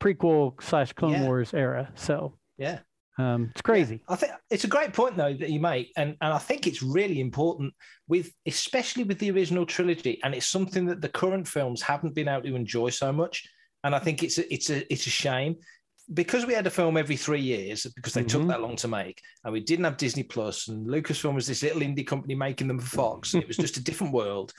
B: prequel slash Clone
C: Yeah.
B: Wars era. So
C: Yeah.
B: Um, it's crazy.
C: I think it's a great point though that you make, and and I think it's really important with especially with the original trilogy, and it's something that the current films haven't been able to enjoy so much. And I think it's a, it's a it's a shame because we had a film every three years because they took
B: Mhm.
C: that long to make, and we didn't have Disney Plus, and Lucasfilm was this little indie company making them for Fox. and it was just a different world.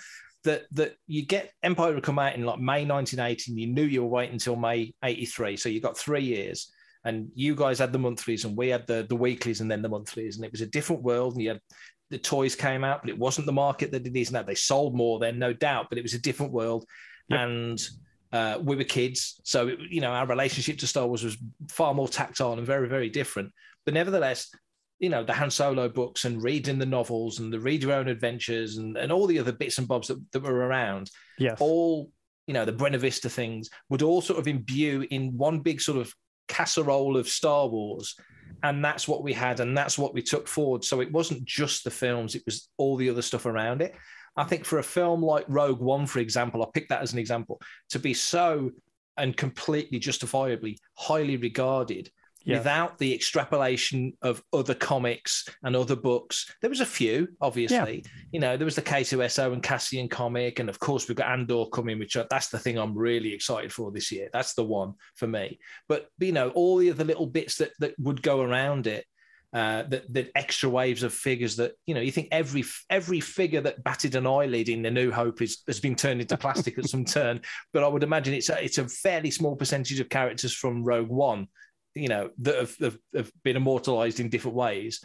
C: That that you get Empire would come out in like May 1980, and you knew you were waiting until May 83, so you got three years and you guys had the monthlies and we had the the weeklies and then the monthlies and it was a different world and you had the toys came out but it wasn't the market that did it is now they sold more then no doubt but it was a different world
B: Yep.
C: and uh, we were kids so it, you know our relationship to star wars was far more tactile and very very different but nevertheless you know the han solo books and reading the novels and the read your own adventures and, and all the other bits and bobs that, that were around
B: Yes.
C: all you know the Buena Vista things would all sort of imbue in one big sort of casserole of Star Wars, and that's what we had, and that's what we took forward. So it wasn't just the films; it was all the other stuff around it. I think for a film like Rogue One, for example, I picked that as an example to be so and completely justifiably highly regarded
B: Yes.
C: without the extrapolation of other comics and other books. There was a few, obviously. You know, there was the K2SO and Cassian comic, and of course we've got Andor coming, which are, that's the thing I'm really excited for this year. That's the one for me. But you know, all the other little bits that that would go around it. Uh, that that extra waves of figures that you know you think every every figure that batted an eyelid in the New Hope is has been turned into plastic at some turn, but I would imagine it's a, it's a fairly small percentage of characters from Rogue One you know that have, have, have been immortalized in different ways.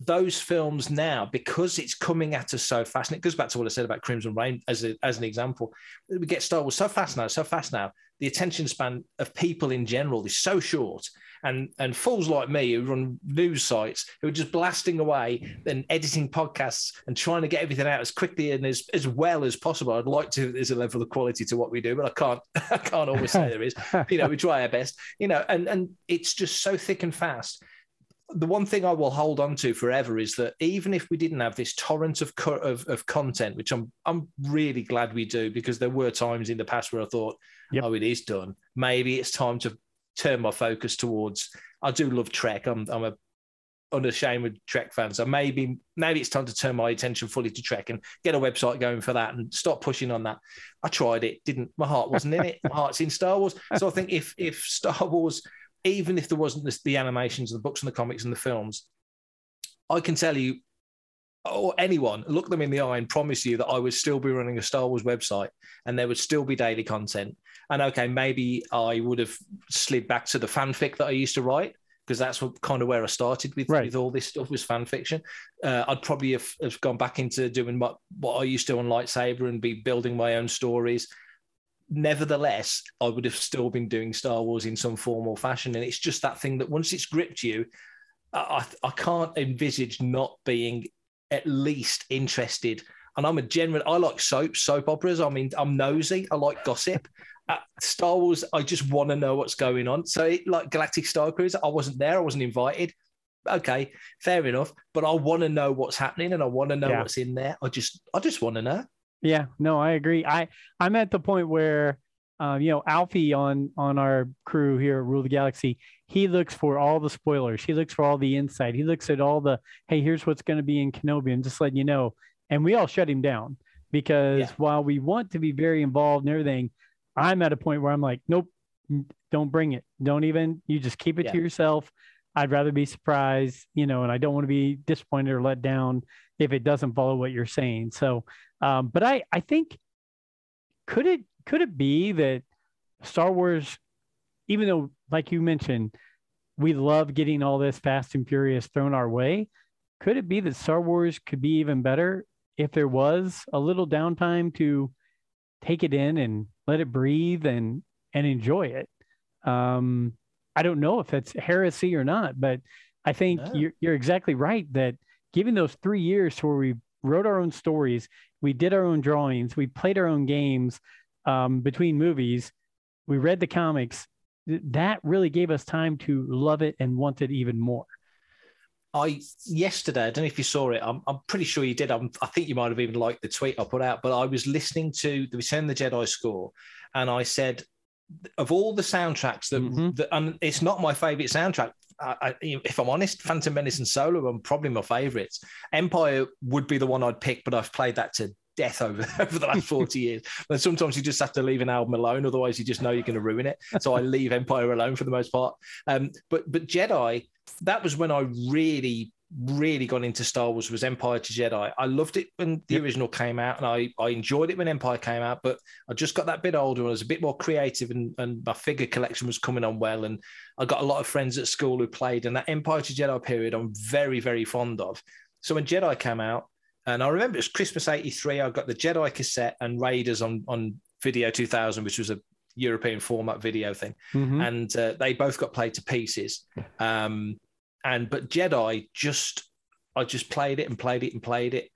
C: Those films now because it's coming at us so fast and it goes back to what i said about crimson rain as, a, as an example we get star wars so fast now so fast now. The attention span of people in general is so short and and fools like me who run news sites who are just blasting away and editing podcasts and trying to get everything out as quickly and as, as well as possible i'd like to there's a level of quality to what we do but i can't i can't always say there is you know we try our best you know and and it's just so thick and fast the one thing I will hold on to forever is that even if we didn't have this torrent of, co- of of content, which I'm I'm really glad we do, because there were times in the past where I thought,
B: Yep.
C: oh, it is done. Maybe it's time to turn my focus towards. I do love Trek. I'm I'm a unashamed Trek fan, so maybe maybe it's time to turn my attention fully to Trek and get a website going for that and stop pushing on that. I tried it, didn't. My heart wasn't in it. My heart's in Star Wars. So I think if if Star Wars even if there wasn't this, the animations, and the books and the comics and the films, I can tell you, or anyone, look them in the eye and promise you that I would still be running a Star Wars website and there would still be daily content. And okay, maybe I would have slid back to the fanfic that I used to write because that's what kind of where I started with,
B: Right.
C: with all this stuff was fan fiction. Uh, I'd probably have, have gone back into doing what, what I used to on Lightsaber and be building my own stories nevertheless, I would have still been doing Star Wars in some form or fashion. And it's just that thing that once it's gripped you, I, I I can't envisage not being at least interested. And I'm a genuine, I like soap, soap operas. I mean, I'm nosy. I like gossip. Uh, Star Wars, I just want to know what's going on. So, it, like Galactic Star Cruiser, I wasn't there, I wasn't invited. Okay, fair enough. But I want to know what's happening and I want to know
B: Yeah.
C: what's in there. I just, I just want to know.
B: Yeah, no, I agree. I I'm at the point where uh, you know, Alfie on on our crew here at Rule the Galaxy, he looks for all the spoilers. He looks for all the insight. He looks at all the, hey, here's what's going to be in Kenobi, and just letting you know. And we all shut him down because yeah. while we want to be very involved and everything, I'm at a point where I'm like, nope, don't bring it. Don't even. You just keep it yeah. to yourself. I'd rather be surprised, you know, and I don't want to be disappointed or let down if it doesn't follow what you're saying. So, um, but I, I think could it could it be that Star Wars, even though, like you mentioned, we love getting all this Fast and Furious thrown our way, could it be that Star Wars could be even better if there was a little downtime to take it in and let it breathe and and enjoy it? Um, I don't know if that's heresy or not, but I think no. you're, you're exactly right that given those three years to where we wrote our own stories, we did our own drawings, we played our own games um, between movies, we read the comics. That really gave us time to love it and want it even more.
C: I yesterday, I don't know if you saw it. I'm, I'm pretty sure you did. I'm, i think you might have even liked the tweet I put out. But I was listening to the Return of the Jedi score, and I said, of all the soundtracks that, mm-hmm. that and it's not my favorite soundtrack. I, I, if I'm honest, Phantom Menace and Solo are probably my favorites. Empire would be the one I'd pick, but I've played that to death over, over the last 40 years. But sometimes you just have to leave an album alone, otherwise you just know you're going to ruin it. So I leave Empire alone for the most part. Um, but but Jedi, that was when I really really got into Star Wars was Empire to Jedi. I loved it when the yep. original came out, and I, I enjoyed it when Empire came out. But I just got that bit older, and I was a bit more creative, and, and my figure collection was coming on well. And I got a lot of friends at school who played, and that Empire to Jedi period I'm very very fond of. So when Jedi came out, and I remember it was Christmas '83. I got the Jedi cassette and Raiders on on Video 2000, which was a European format video thing, mm-hmm. and uh, they both got played to pieces. Um, and but Jedi just I just played it and played it and played it,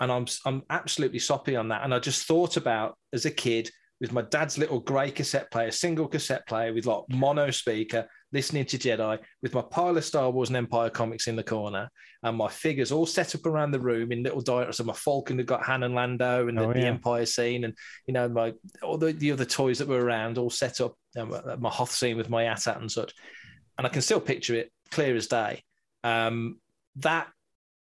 C: and I'm I'm absolutely soppy on that. And I just thought about as a kid with my dad's little grey cassette player, single cassette player with like mono speaker, listening to Jedi with my pile of Star Wars and Empire comics in the corner, and my figures all set up around the room in little diaries. So my Falcon had got Han and Lando and the, oh, yeah. the Empire scene, and you know my all the, the other toys that were around all set up. You know, my Hoth scene with my AT-AT and such, and I can still picture it clear as day. Um, that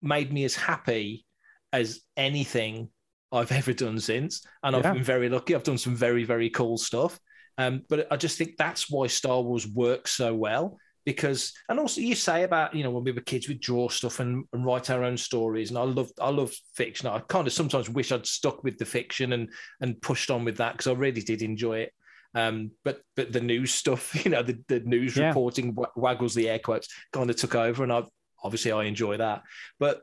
C: made me as happy as anything I've ever done since. And I've been very lucky. I've done some very, very cool stuff. Um, but I just think that's why Star Wars works so well. Because and also you say about you know when we were kids we draw stuff and, and write our own stories and I love I love fiction I kind of sometimes wish I'd stuck with the fiction and and pushed on with that because I really did enjoy it um, but but the news stuff, you know, the, the news yeah. reporting waggles the air quotes kind of took over, and I obviously I enjoy that. But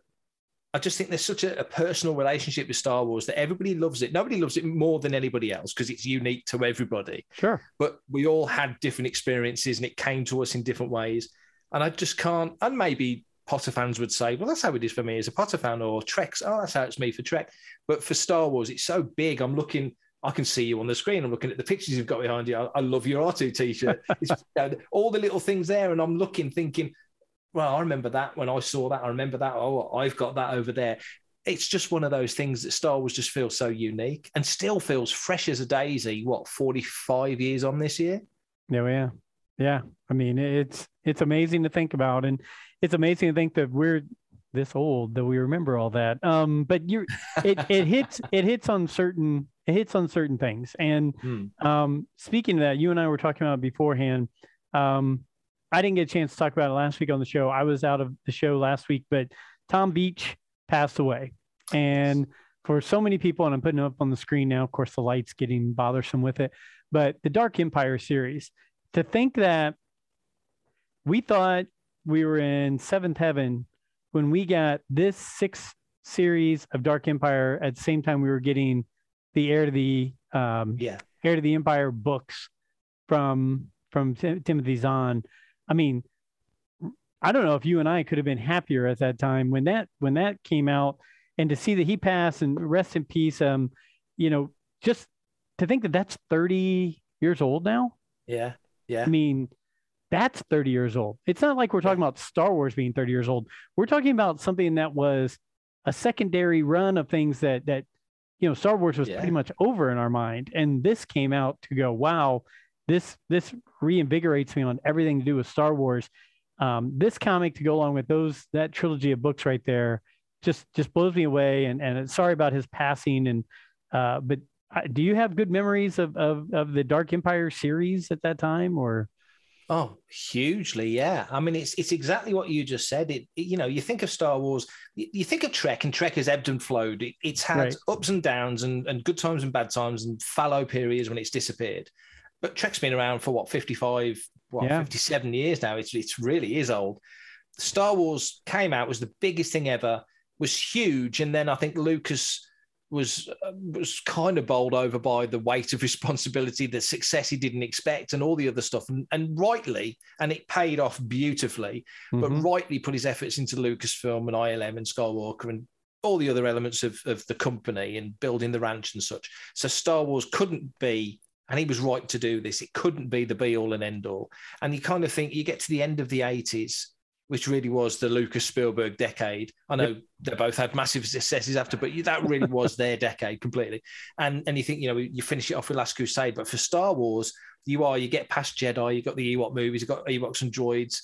C: I just think there's such a, a, personal relationship with Star Wars that everybody loves it. Nobody loves it more than anybody else because it's unique to everybody.
B: Sure.
C: But we all had different experiences, and it came to us in different ways. And I just can't. And maybe Potter fans would say, well, that's how it is for me as a Potter fan, or Trek's, oh, that's how it's me for Trek. But for Star Wars, it's so big. I'm looking I can see you on the screen. I'm looking at the pictures you've got behind you. I, I love your R2 t-shirt. It's, you know, all the little things there, and I'm looking, thinking, well, I remember that when I saw that. I remember that. Oh, I've got that over there. It's just one of those things that Star Wars just feels so unique and still feels fresh as a daisy. What 45 years on this year?
B: Yeah, yeah, yeah. I mean, it's it's amazing to think about, and it's amazing to think that we're this old that we remember all that. Um, but you're it, it hits it hits on certain it hits on certain things. And hmm. um, speaking of that, you and I were talking about beforehand. Um, I didn't get a chance to talk about it last week on the show. I was out of the show last week, but Tom Veitch passed away. And for so many people, and I'm putting it up on the screen now, of course, the light's getting bothersome with it, but the Dark Empire series, to think that we thought we were in seventh heaven when we got this six series of Dark Empire at the same time we were getting the heir to the um,
C: yeah
B: heir to the Empire books from from Tim- Timothy Zahn. I mean, I don't know if you and I could have been happier at that time when that when that came out, and to see that he passed and rest in peace. Um, you know, just to think that that's thirty years old now.
C: Yeah, yeah. I
B: mean, that's 30 years old. It's not like we're talking about Star Wars being 30 years old. We're talking about something that was a secondary run of things that that you know, Star Wars was
C: Yeah.
B: pretty much over in our mind. And this came out to go, wow, this this reinvigorates me on everything to do with Star Wars. Um, this comic to go along with those that trilogy of books right there just just blows me away. And and sorry about his passing. And uh, but uh, do you have good memories of, of of the Dark Empire series at that time, or?
C: Oh, hugely, yeah. I mean, it's it's exactly what you just said. It, it- you know, you think of Star Wars, you, you think of Trek, and Trek has ebbed and flowed. It, it's had
B: Right.
C: ups and downs, and, and good times and bad times, and fallow periods when it's disappeared. But Trek's been around for what fifty five, what
B: Yeah.
C: fifty seven years now. It's it's really is old. Star Wars came out was the biggest thing ever, was huge, and then I think Lucas was uh, was kind of bowled over by the weight of responsibility, the success he didn't expect, and all the other stuff, and, and rightly, and it paid off beautifully. But
B: Mhm.
C: rightly put his efforts into Lucasfilm and ILM and Skywalker and all the other elements of, of the company and building the ranch and such. So Star Wars couldn't be, and he was right to do this. It couldn't be the be all and end all. And you kind of think you get to the end of the eighties, which really was the Lucas Spielberg decade. I know they both had massive successes after, but that really was their decade completely. And and you think, you know, you finish it off with Last Crusade, but for Star Wars, you are you get past Jedi, you got the Ewok movies, you got Ewoks and droids.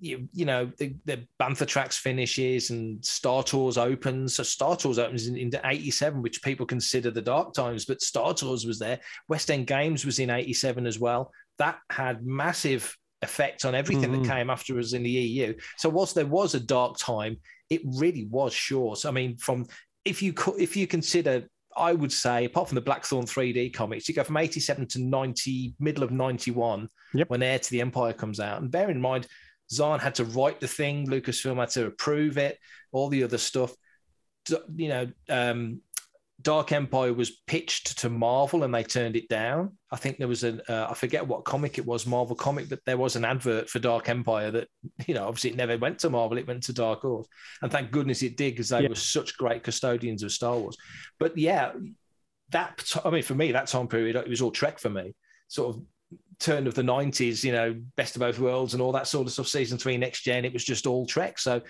C: You, you know the, the Bantha Tracks finishes and Star Tours opens. So Star Tours opens in, into '87, which people consider the dark times, but Star Tours was there. West End Games was in '87 as well. That had massive effect on everything
B: Mhm.
C: that came after us in the EU. So whilst there was a dark time, it really was short. I mean, from if you if you consider, I would say, apart from the Blackthorne 3D comics, you go from 87 to 90, middle of 91,
B: Yep.
C: when Heir to the Empire comes out. And bear in mind, Zahn had to write the thing, Lucasfilm had to approve it, all the other stuff. You know, um, Dark Empire was pitched to Marvel and they turned it down. I think there was an, uh, I forget what comic it was, Marvel comic, but there was an advert for Dark Empire that, you know, obviously it never went to Marvel, it went to Dark Horse. And thank goodness it did because they
B: Yeah.
C: were such great custodians of Star Wars. But yeah, that, I mean, for me, that time period, it was all Trek for me. Sort of turn of the 90s, you know, best of both worlds and all that sort of stuff, season three, next gen, it was just all Trek. So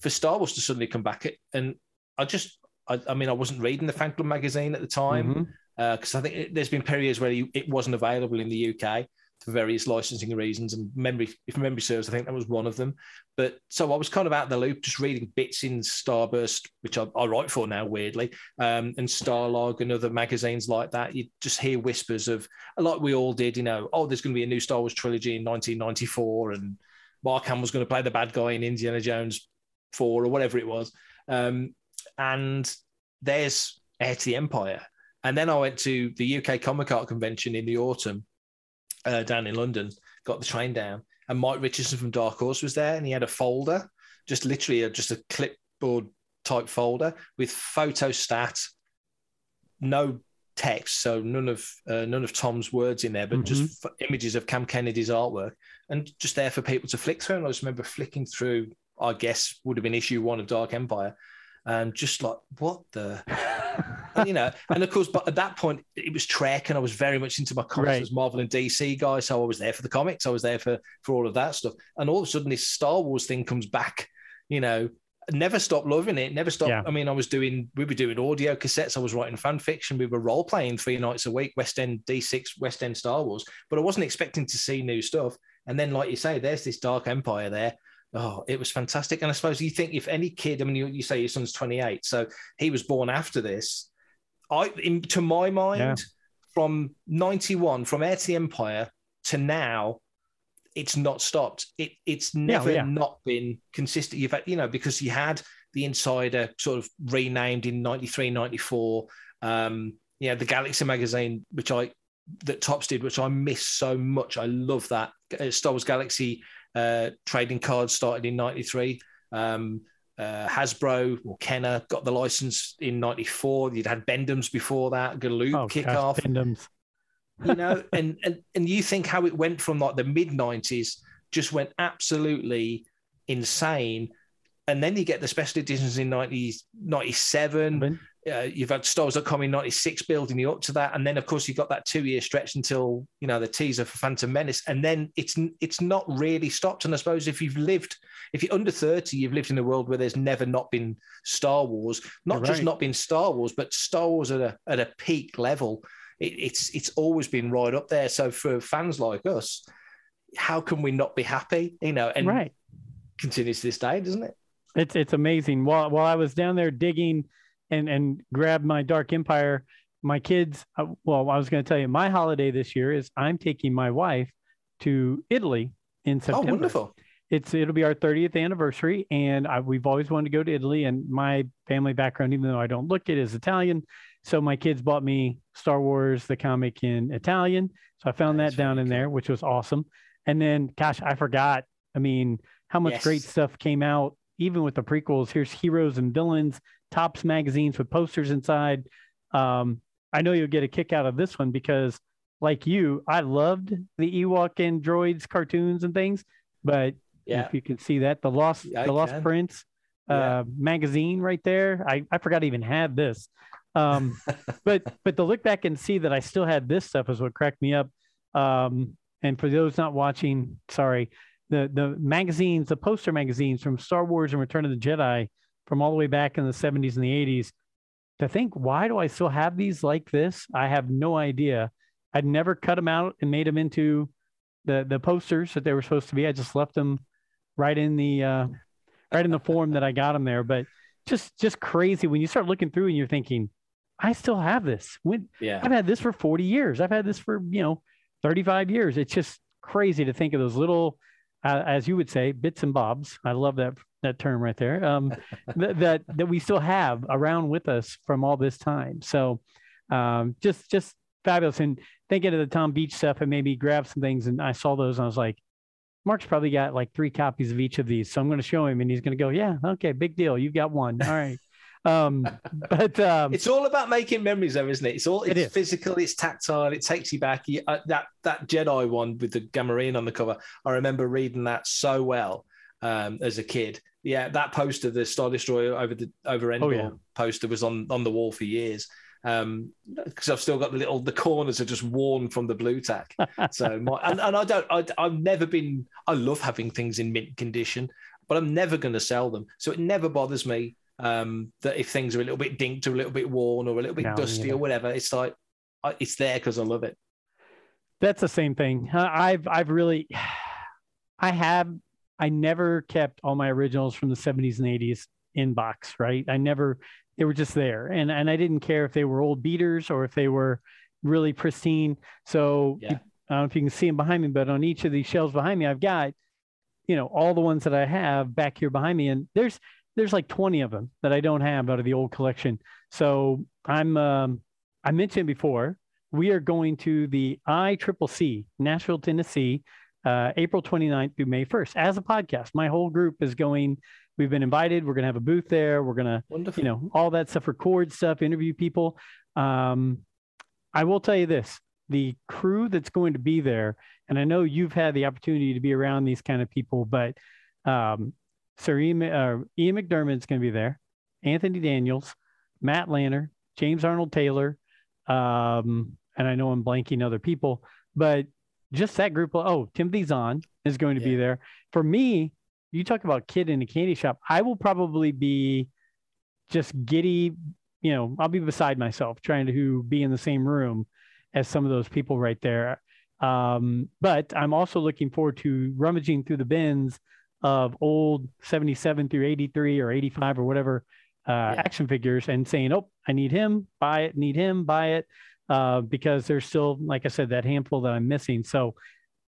C: for Star Wars to suddenly come back, and I just, I, I mean, I wasn't reading the Fan Club magazine at the time
B: mm-hmm.
C: uh, because I think it, there's been periods where you, it wasn't available in the UK for various licensing reasons, and memory, if memory serves, I think that was one of them. But so I was kind of out of the loop, just reading bits in Starburst, which I, I write for now, weirdly, um, and Starlog and other magazines like that. You just hear whispers of, like we all did, you know, oh, there's going to be a new Star Wars trilogy in 1994, and Mark Hamill's going to play the bad guy in Indiana Jones 4 or whatever it was. Um, and there's Heir to the Empire. And then I went to the UK Comic Art Convention in the autumn uh, down in London, got the train down, and Mike Richardson from Dark Horse was there, and he had a folder, just literally a, just a clipboard type folder with photostat, no text, so none of uh, none of Tom's words in there, but just f- images of Cam Kennedy's artwork, and just there for people to flick through. And I just remember flicking through. I guess would have been issue one of Dark Empire, and just like what the you know, and of course, but at that point, it was Trek, and I was very much into my comics
B: Right.
C: as Marvel and DC guy. So I was there for the comics, I was there for for all of that stuff. And all of a sudden, this Star Wars thing comes back. You know, never stopped loving it. Never stopped.
B: Yeah.
C: I mean, I was doing, we were doing audio cassettes. I was writing fan fiction. We were role playing three nights a week, West End D6, West End Star Wars. But I wasn't expecting to see new stuff. And then, like you say, there's this Dark Empire there. Oh, it was fantastic. And I suppose you think if any kid, I mean, you, you say your son's 28, so he was born after this. I, in, to my mind,
B: Yeah.
C: from 91, from Heir to the Empire to now, it's not stopped. It, it's never
B: yeah.
C: not been consistent. You've had, you know, because you had the Insider sort of renamed in 93, 94. Um, yeah, the Galaxy magazine, which I, that Topps did, which I miss so much. I love that. Uh, Star Wars Galaxy uh, trading cards started in 93. Um, uh, Hasbro or Kenner got the license in 94. You'd had Bendham's before that, Galoob
B: Oh,
C: kick off
B: Bendham's.
C: you know, and, and and you think how it went from like the mid '90s, just went absolutely insane, and then you get the special editions in 90, 97,
B: Ben-
C: uh, you've had Wars in '96 building you up to that, and then of course you've got that two-year stretch until you know the teaser for Phantom Menace, and then it's it's not really stopped. And I suppose if you've lived, if you're under 30, you've lived in a world where there's never not been Star Wars, not just not been Star Wars, but Star Wars at a at a peak level. It, it's it's always been right up there. So for fans like us, how can we not be happy? You know, and
B: right.
C: continues to this day, doesn't it?
B: It's it's amazing. While while I was down there digging and and grab my Dark Empire. My kids, uh, well, I was going to tell you, my holiday this year is I'm taking my wife to Italy in September.
C: Oh, wonderful!
B: It's it'll be our 30th anniversary, and I, we've always wanted to go to Italy. And my family background, even though I don't look it, is Italian. So my kids bought me Star Wars the comic in Italian. So I found That's that down in cool. there, which was awesome. And then, gosh, I forgot. I mean, how much yes. great stuff came out even with the prequels. Here's heroes and villains Topps magazines with posters inside. Um, I know you'll get a kick out of this one because, like you, I loved the Ewok and droids cartoons and things. But yeah. if you can see that, the Lost, yeah, the Lost can. Prince uh, magazine right there. I, I forgot I even had this. Um, but but to look back and see that I still had this stuff is what cracked me up. Um, and for those not watching, sorry, the the magazines, the poster magazines from Star Wars and Return of the Jedi from all the way back in the 70s and the 80s to think why do i still have these like this? I have no idea. I'd never cut them out and made them into the the posters that they were supposed to be. I just left them right in the uh, right in the form that i got them there. But just just crazy. When you start looking through and you're thinking i still have this. When yeah. I've had this for 40 years. I've had this for you know 35 years. It's just crazy to think of those little uh, as you would say bits and bobs i love that that term right there um, that, that that we still have around with us from all this time. So um, just just fabulous. And thinking of the Tom Veitch stuff, and maybe grab some things, and I saw those, and I was like, Mark's probably got like three copies of each of these, so I'm going to show him, and he's going to go, yeah, okay, big deal, you've got one, all right. Um, but um,
C: it's all about making memories, though, isn't it? It's all it's it physical, it's tactile, it takes you back. You, uh, that that Jedi one with the Gamorrean on the cover, I remember reading that so well um, as a kid. Yeah, that poster, the Star Destroyer over the over Endor oh, yeah. poster, was on on the wall for years. Um, because I've still got the little the corners are just worn from the blue tack. So my and, and I don't I, I've never been I love having things in mint condition, but I'm never going to sell them. So it never bothers me um, that if things are a little bit dinked or a little bit worn or a little bit no, dusty or whatever, it's like it's there because I love it.
B: That's the same thing. I've I've really I have I never kept all my originals from the 70s and 80s in box, right? I never they were just there. And and I didn't care if they were old beaters or if they were really pristine. So yeah. I don't know if you can see them behind me, but on each of these shelves behind me, I've got, you know, all the ones that I have back here behind me. And there's there's like 20 of them that I don't have out of the old collection. So I'm um, I mentioned before, we are going to the ICCC, Nashville, Tennessee uh, April 29th through May 1st as a podcast. My whole group is going. We've been invited. We're going to have a booth there. We're going to, you know, all that stuff, record stuff, interview people. Um, I will tell you this the crew that's going to be there, and I know you've had the opportunity to be around these kind of people, but um, Sir Ian, uh, Ian McDiarmid is going to be there, Anthony Daniels, Matt Lanter, James Arnold Taylor, um, and I know I'm blanking other people, but just that group. Oh, Timothy Zahn is going to yeah. be there. For me, you talk about kid in a candy shop. I will probably be just giddy. You know, I'll be beside myself trying to be in the same room as some of those people right there. Um, but I'm also looking forward to rummaging through the bins of old 77 through 83 or 85 or whatever uh, yeah. action figures and saying, oh, I need him, buy it, need him, buy it uh, because there's still, like I said, that handful that I'm missing. So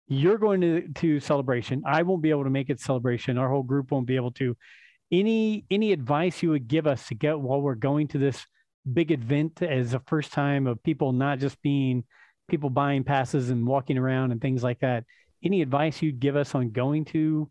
B: you're going to, to celebration. I won't be able to make it celebration. Our whole group won't be able to. Any any advice you would give us to get while we're going to this big event as a first time of people not just being people buying passes and walking around and things like that. Any advice you'd give us on going to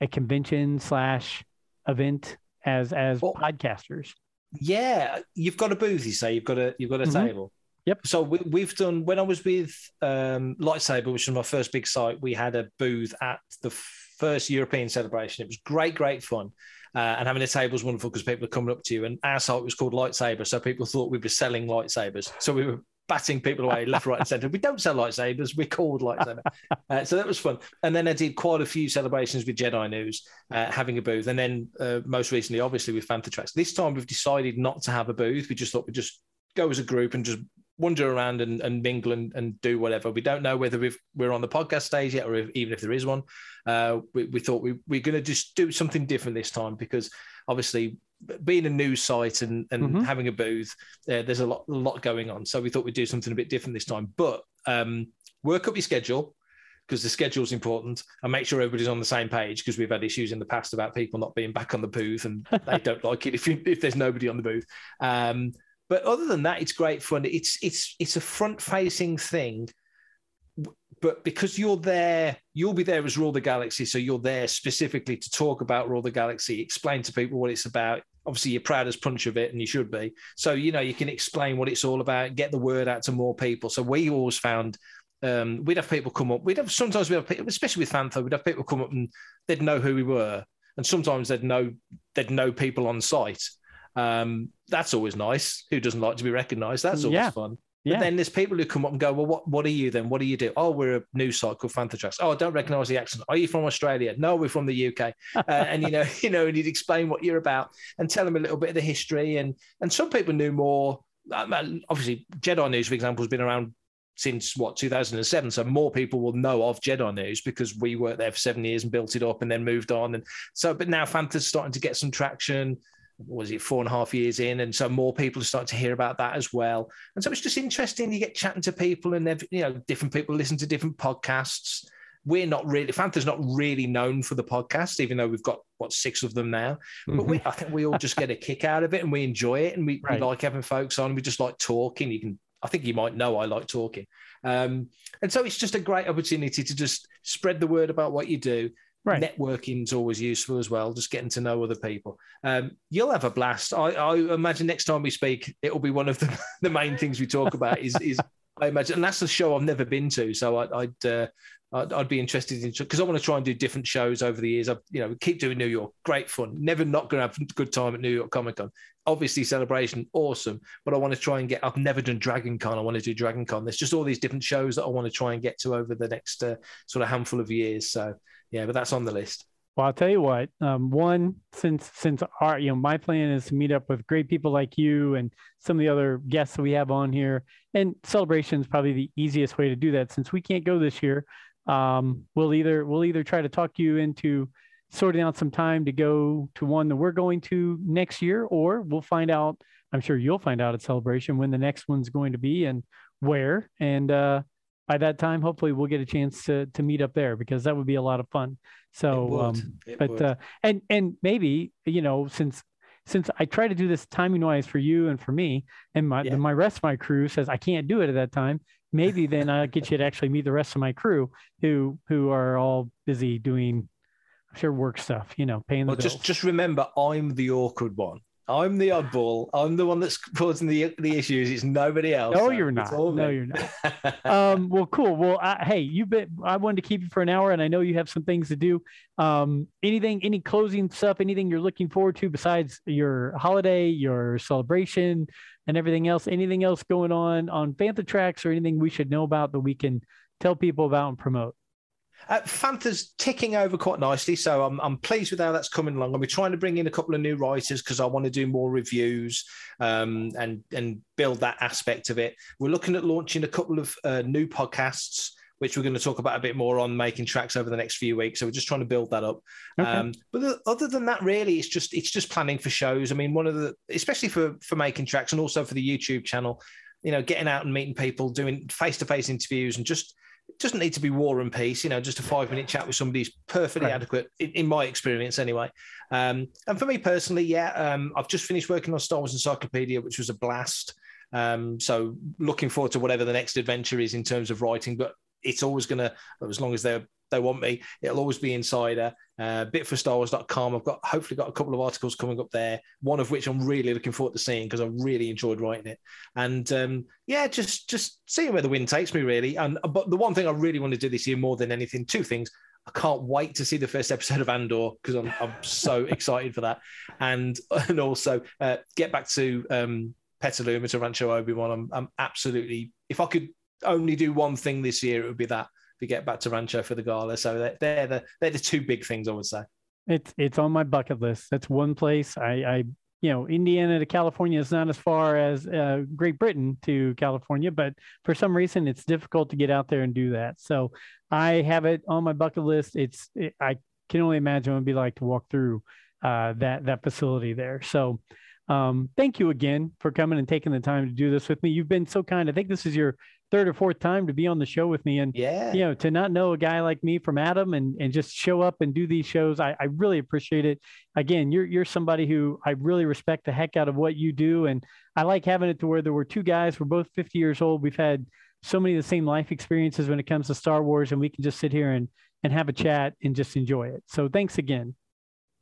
B: a convention slash event as as well, podcasters?
C: Yeah, you've got a booth. You say you've got a you've got a mm-hmm. table.
B: Yep.
C: So we, have done when I was with um, Lightsaber, which was my first big site. We had a booth at the first European celebration. It was great, great fun. Uh, and having a table is wonderful because people are coming up to you. And our site was called Lightsaber, so people thought we were selling lightsabers. So we were batting people away left, right, and centre. We don't sell lightsabers; we're called lightsaber. Uh, so that was fun. And then I did quite a few celebrations with Jedi News, uh, having a booth, and then uh, most recently, obviously, with Fantha Tracks. This time, we've decided not to have a booth. We just thought we'd just go as a group and just wander around and, and mingle and, and do whatever. We don't know whether we are on the podcast stage yet, or if, even if there is one. Uh, we, we, thought we, we're going to just do something different this time because obviously being a news site and, and mm-hmm. having a booth, uh, there's a lot a lot going on. So we thought we'd do something a bit different this time. But um, work up your schedule because the schedule is important and make sure everybody's on the same page because we've had issues in the past about people not being back on the booth and they don't like it if you, if there's nobody on the booth. Um, but other than that, it's great fun. It's it's it's a front facing thing but because you're there, you'll be there as Rule the Galaxy. So you're there specifically to talk about Rule the Galaxy, explain to people what it's about. Obviously, you're proud as punch of it, and you should be. So you know you can explain what it's all about, get the word out to more people. So we always found um, we'd have people come up. We'd have sometimes we have people, especially with Fantha, we'd have people come up and they'd know who we were, and sometimes they'd know they'd know people on site. Um, that's always nice. Who doesn't like to be recognised? That's always yeah. fun. But yeah. then there's people who come up and go, well, what, what are you then? What do you do? Oh, we're a news site called Fantha Oh, I don't recognise the accent. Are you from Australia? No, we're from the UK. Uh, and you know, you know, and you'd explain what you're about and tell them a little bit of the history. And and some people knew more. Um, obviously, Jedi News, for example, has been around since what 2007 so more people will know of jedi news because we worked there for seven years and built it up and then moved on and so but now Fantha's starting to get some traction was it four and a half years in, and so more people are starting to hear about that as well. And so it's just interesting. You get chatting to people, and they've you know, different people listen to different podcasts. We're not really Fantha's not really known for the podcast, even though we've got what six of them now. Mm-hmm. But we, mm-hmm. I think we all just get a kick out of it, and we enjoy it, and we, right. we like having folks on. We just like talking. You can, I think you might know, I like talking, um, and so it's just a great opportunity to just spread the word about what you do Right. Networking is always useful as well, just getting to know other people. Um, you'll have a blast. I, I, imagine next time we speak, it'll be one of the, the main things we talk about. Is, is I imagine, and that's a show I've never been to, so I, would uh, I'd, I'd, be interested in because I want to try and do different shows over the years. I, you know, keep doing New York, great fun. Never not going to have a good time at New York Comic Con. Obviously, celebration, awesome. But I want to try and get. I've never done Dragon Con. I want to do Dragon Con. There's just all these different shows that I want to try and get to over the next uh, sort of handful of years. So yeah, but that's on the list.
B: Well, I'll tell you what. Um, one, since since our you know my plan is to meet up with great people like you and some of the other guests that we have on here, and celebration is probably the easiest way to do that. Since we can't go this year, um, we'll either we'll either try to talk you into sorting out some time to go to one that we're going to next year, or we'll find out. I'm sure you'll find out at celebration when the next one's going to be and where, and uh, by that time, hopefully we'll get a chance to to meet up there because that would be a lot of fun. So, um, but uh, and and maybe you know since since I try to do this timing wise for you and for me, and my yeah. my rest of my crew says I can't do it at that time. Maybe then I'll get you to actually meet the rest of my crew who who are all busy doing, I'm sure work stuff. You know, paying the
C: well,
B: bills.
C: Just just remember, I'm the awkward one. I'm the oddball. I'm the one that's causing the the issues. It's nobody else.
B: No, you're not. No, you're not. um, well, cool. Well, I, hey, you've been. I wanted to keep you for an hour, and I know you have some things to do. Um, anything, any closing stuff, anything you're looking forward to besides your holiday, your celebration, and everything else? Anything else going on on Fantha Tracks, or anything we should know about that we can tell people about and promote?
C: Uh, Fantha's ticking over quite nicely, so I'm, I'm pleased with how that's coming along. I'll be trying to bring in a couple of new writers because I want to do more reviews um, and and build that aspect of it. We're looking at launching a couple of uh, new podcasts which we're going to talk about a bit more on making tracks over the next few weeks. So we're just trying to build that up. Okay. Um, but the, other than that, really, it's just it's just planning for shows. I mean, one of the especially for for making tracks and also for the YouTube channel, you know, getting out and meeting people, doing face to face interviews, and just it doesn't need to be war and peace. You know, just a five minute chat with somebody is perfectly right. adequate in, in, my experience, anyway. Um, and for me personally, yeah, um, I've just finished working on Star Wars Encyclopedia, which was a blast. Um, so looking forward to whatever the next adventure is in terms of writing, but it's always going to, as long as they're they want me. It'll always be Insider. Uh, bitforstarwars.com. I've got hopefully got a couple of articles coming up there. One of which I'm really looking forward to seeing because I really enjoyed writing it. And um, yeah, just just seeing where the wind takes me really. And but the one thing I really want to do this year more than anything, two things. I can't wait to see the first episode of Andor because I'm, I'm so excited for that. And and also uh, get back to um, Petaluma to Rancho Obi Wan. I'm, I'm absolutely, if I could only do one thing this year, it would be that to get back to Rancho for the gala. So they're, they're the they're the two big things I would say.
B: It's it's on my bucket list. That's one place I, I you know, Indiana to California is not as far as uh, Great Britain to California, but for some reason it's difficult to get out there and do that. So I have it on my bucket list. It's it, I can only imagine what it'd be like to walk through uh, that that facility there. So um, thank you again for coming and taking the time to do this with me. You've been so kind. I think this is your third or fourth time to be on the show with me. And
C: yeah,
B: you know, to not know a guy like me from Adam and and just show up and do these shows, I, I really appreciate it. Again, you're you're somebody who I really respect the heck out of what you do, and I like having it to where there were two guys. We're both 50 years old. We've had so many of the same life experiences when it comes to Star Wars, and we can just sit here and and have a chat and just enjoy it. So thanks again.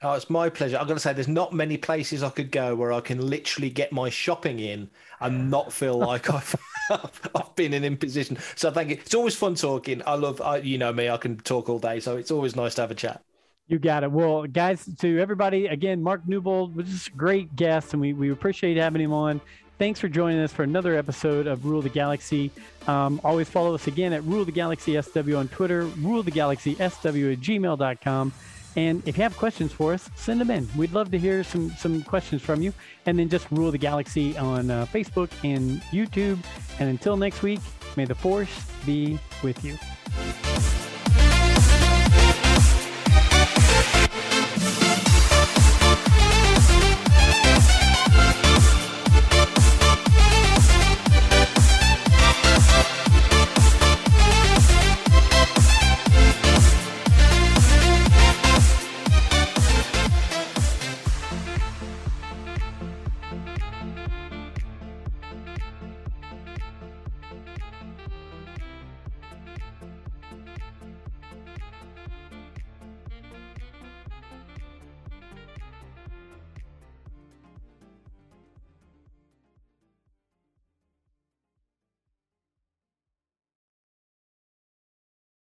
C: Oh, it's my pleasure. I've got to say, there's not many places I could go where I can literally get my shopping in and not feel like I've I've been in imposition. So thank you. It's always fun talking. I love, I, you know me, I can talk all day. So it's always nice to have a chat.
B: You got it. Well, guys, to everybody, again, Mark Newbold was just a great guest, and we, we appreciate having him on. Thanks for joining us for another episode of Rule the Galaxy. Um, always follow us again at Rule the Galaxy SW on Twitter, Rule the Galaxy SW at gmail.com. And if you have questions for us, send them in. We'd love to hear some some questions from you. And then just rule the galaxy on uh, Facebook and YouTube. And until next week, may the force be with you.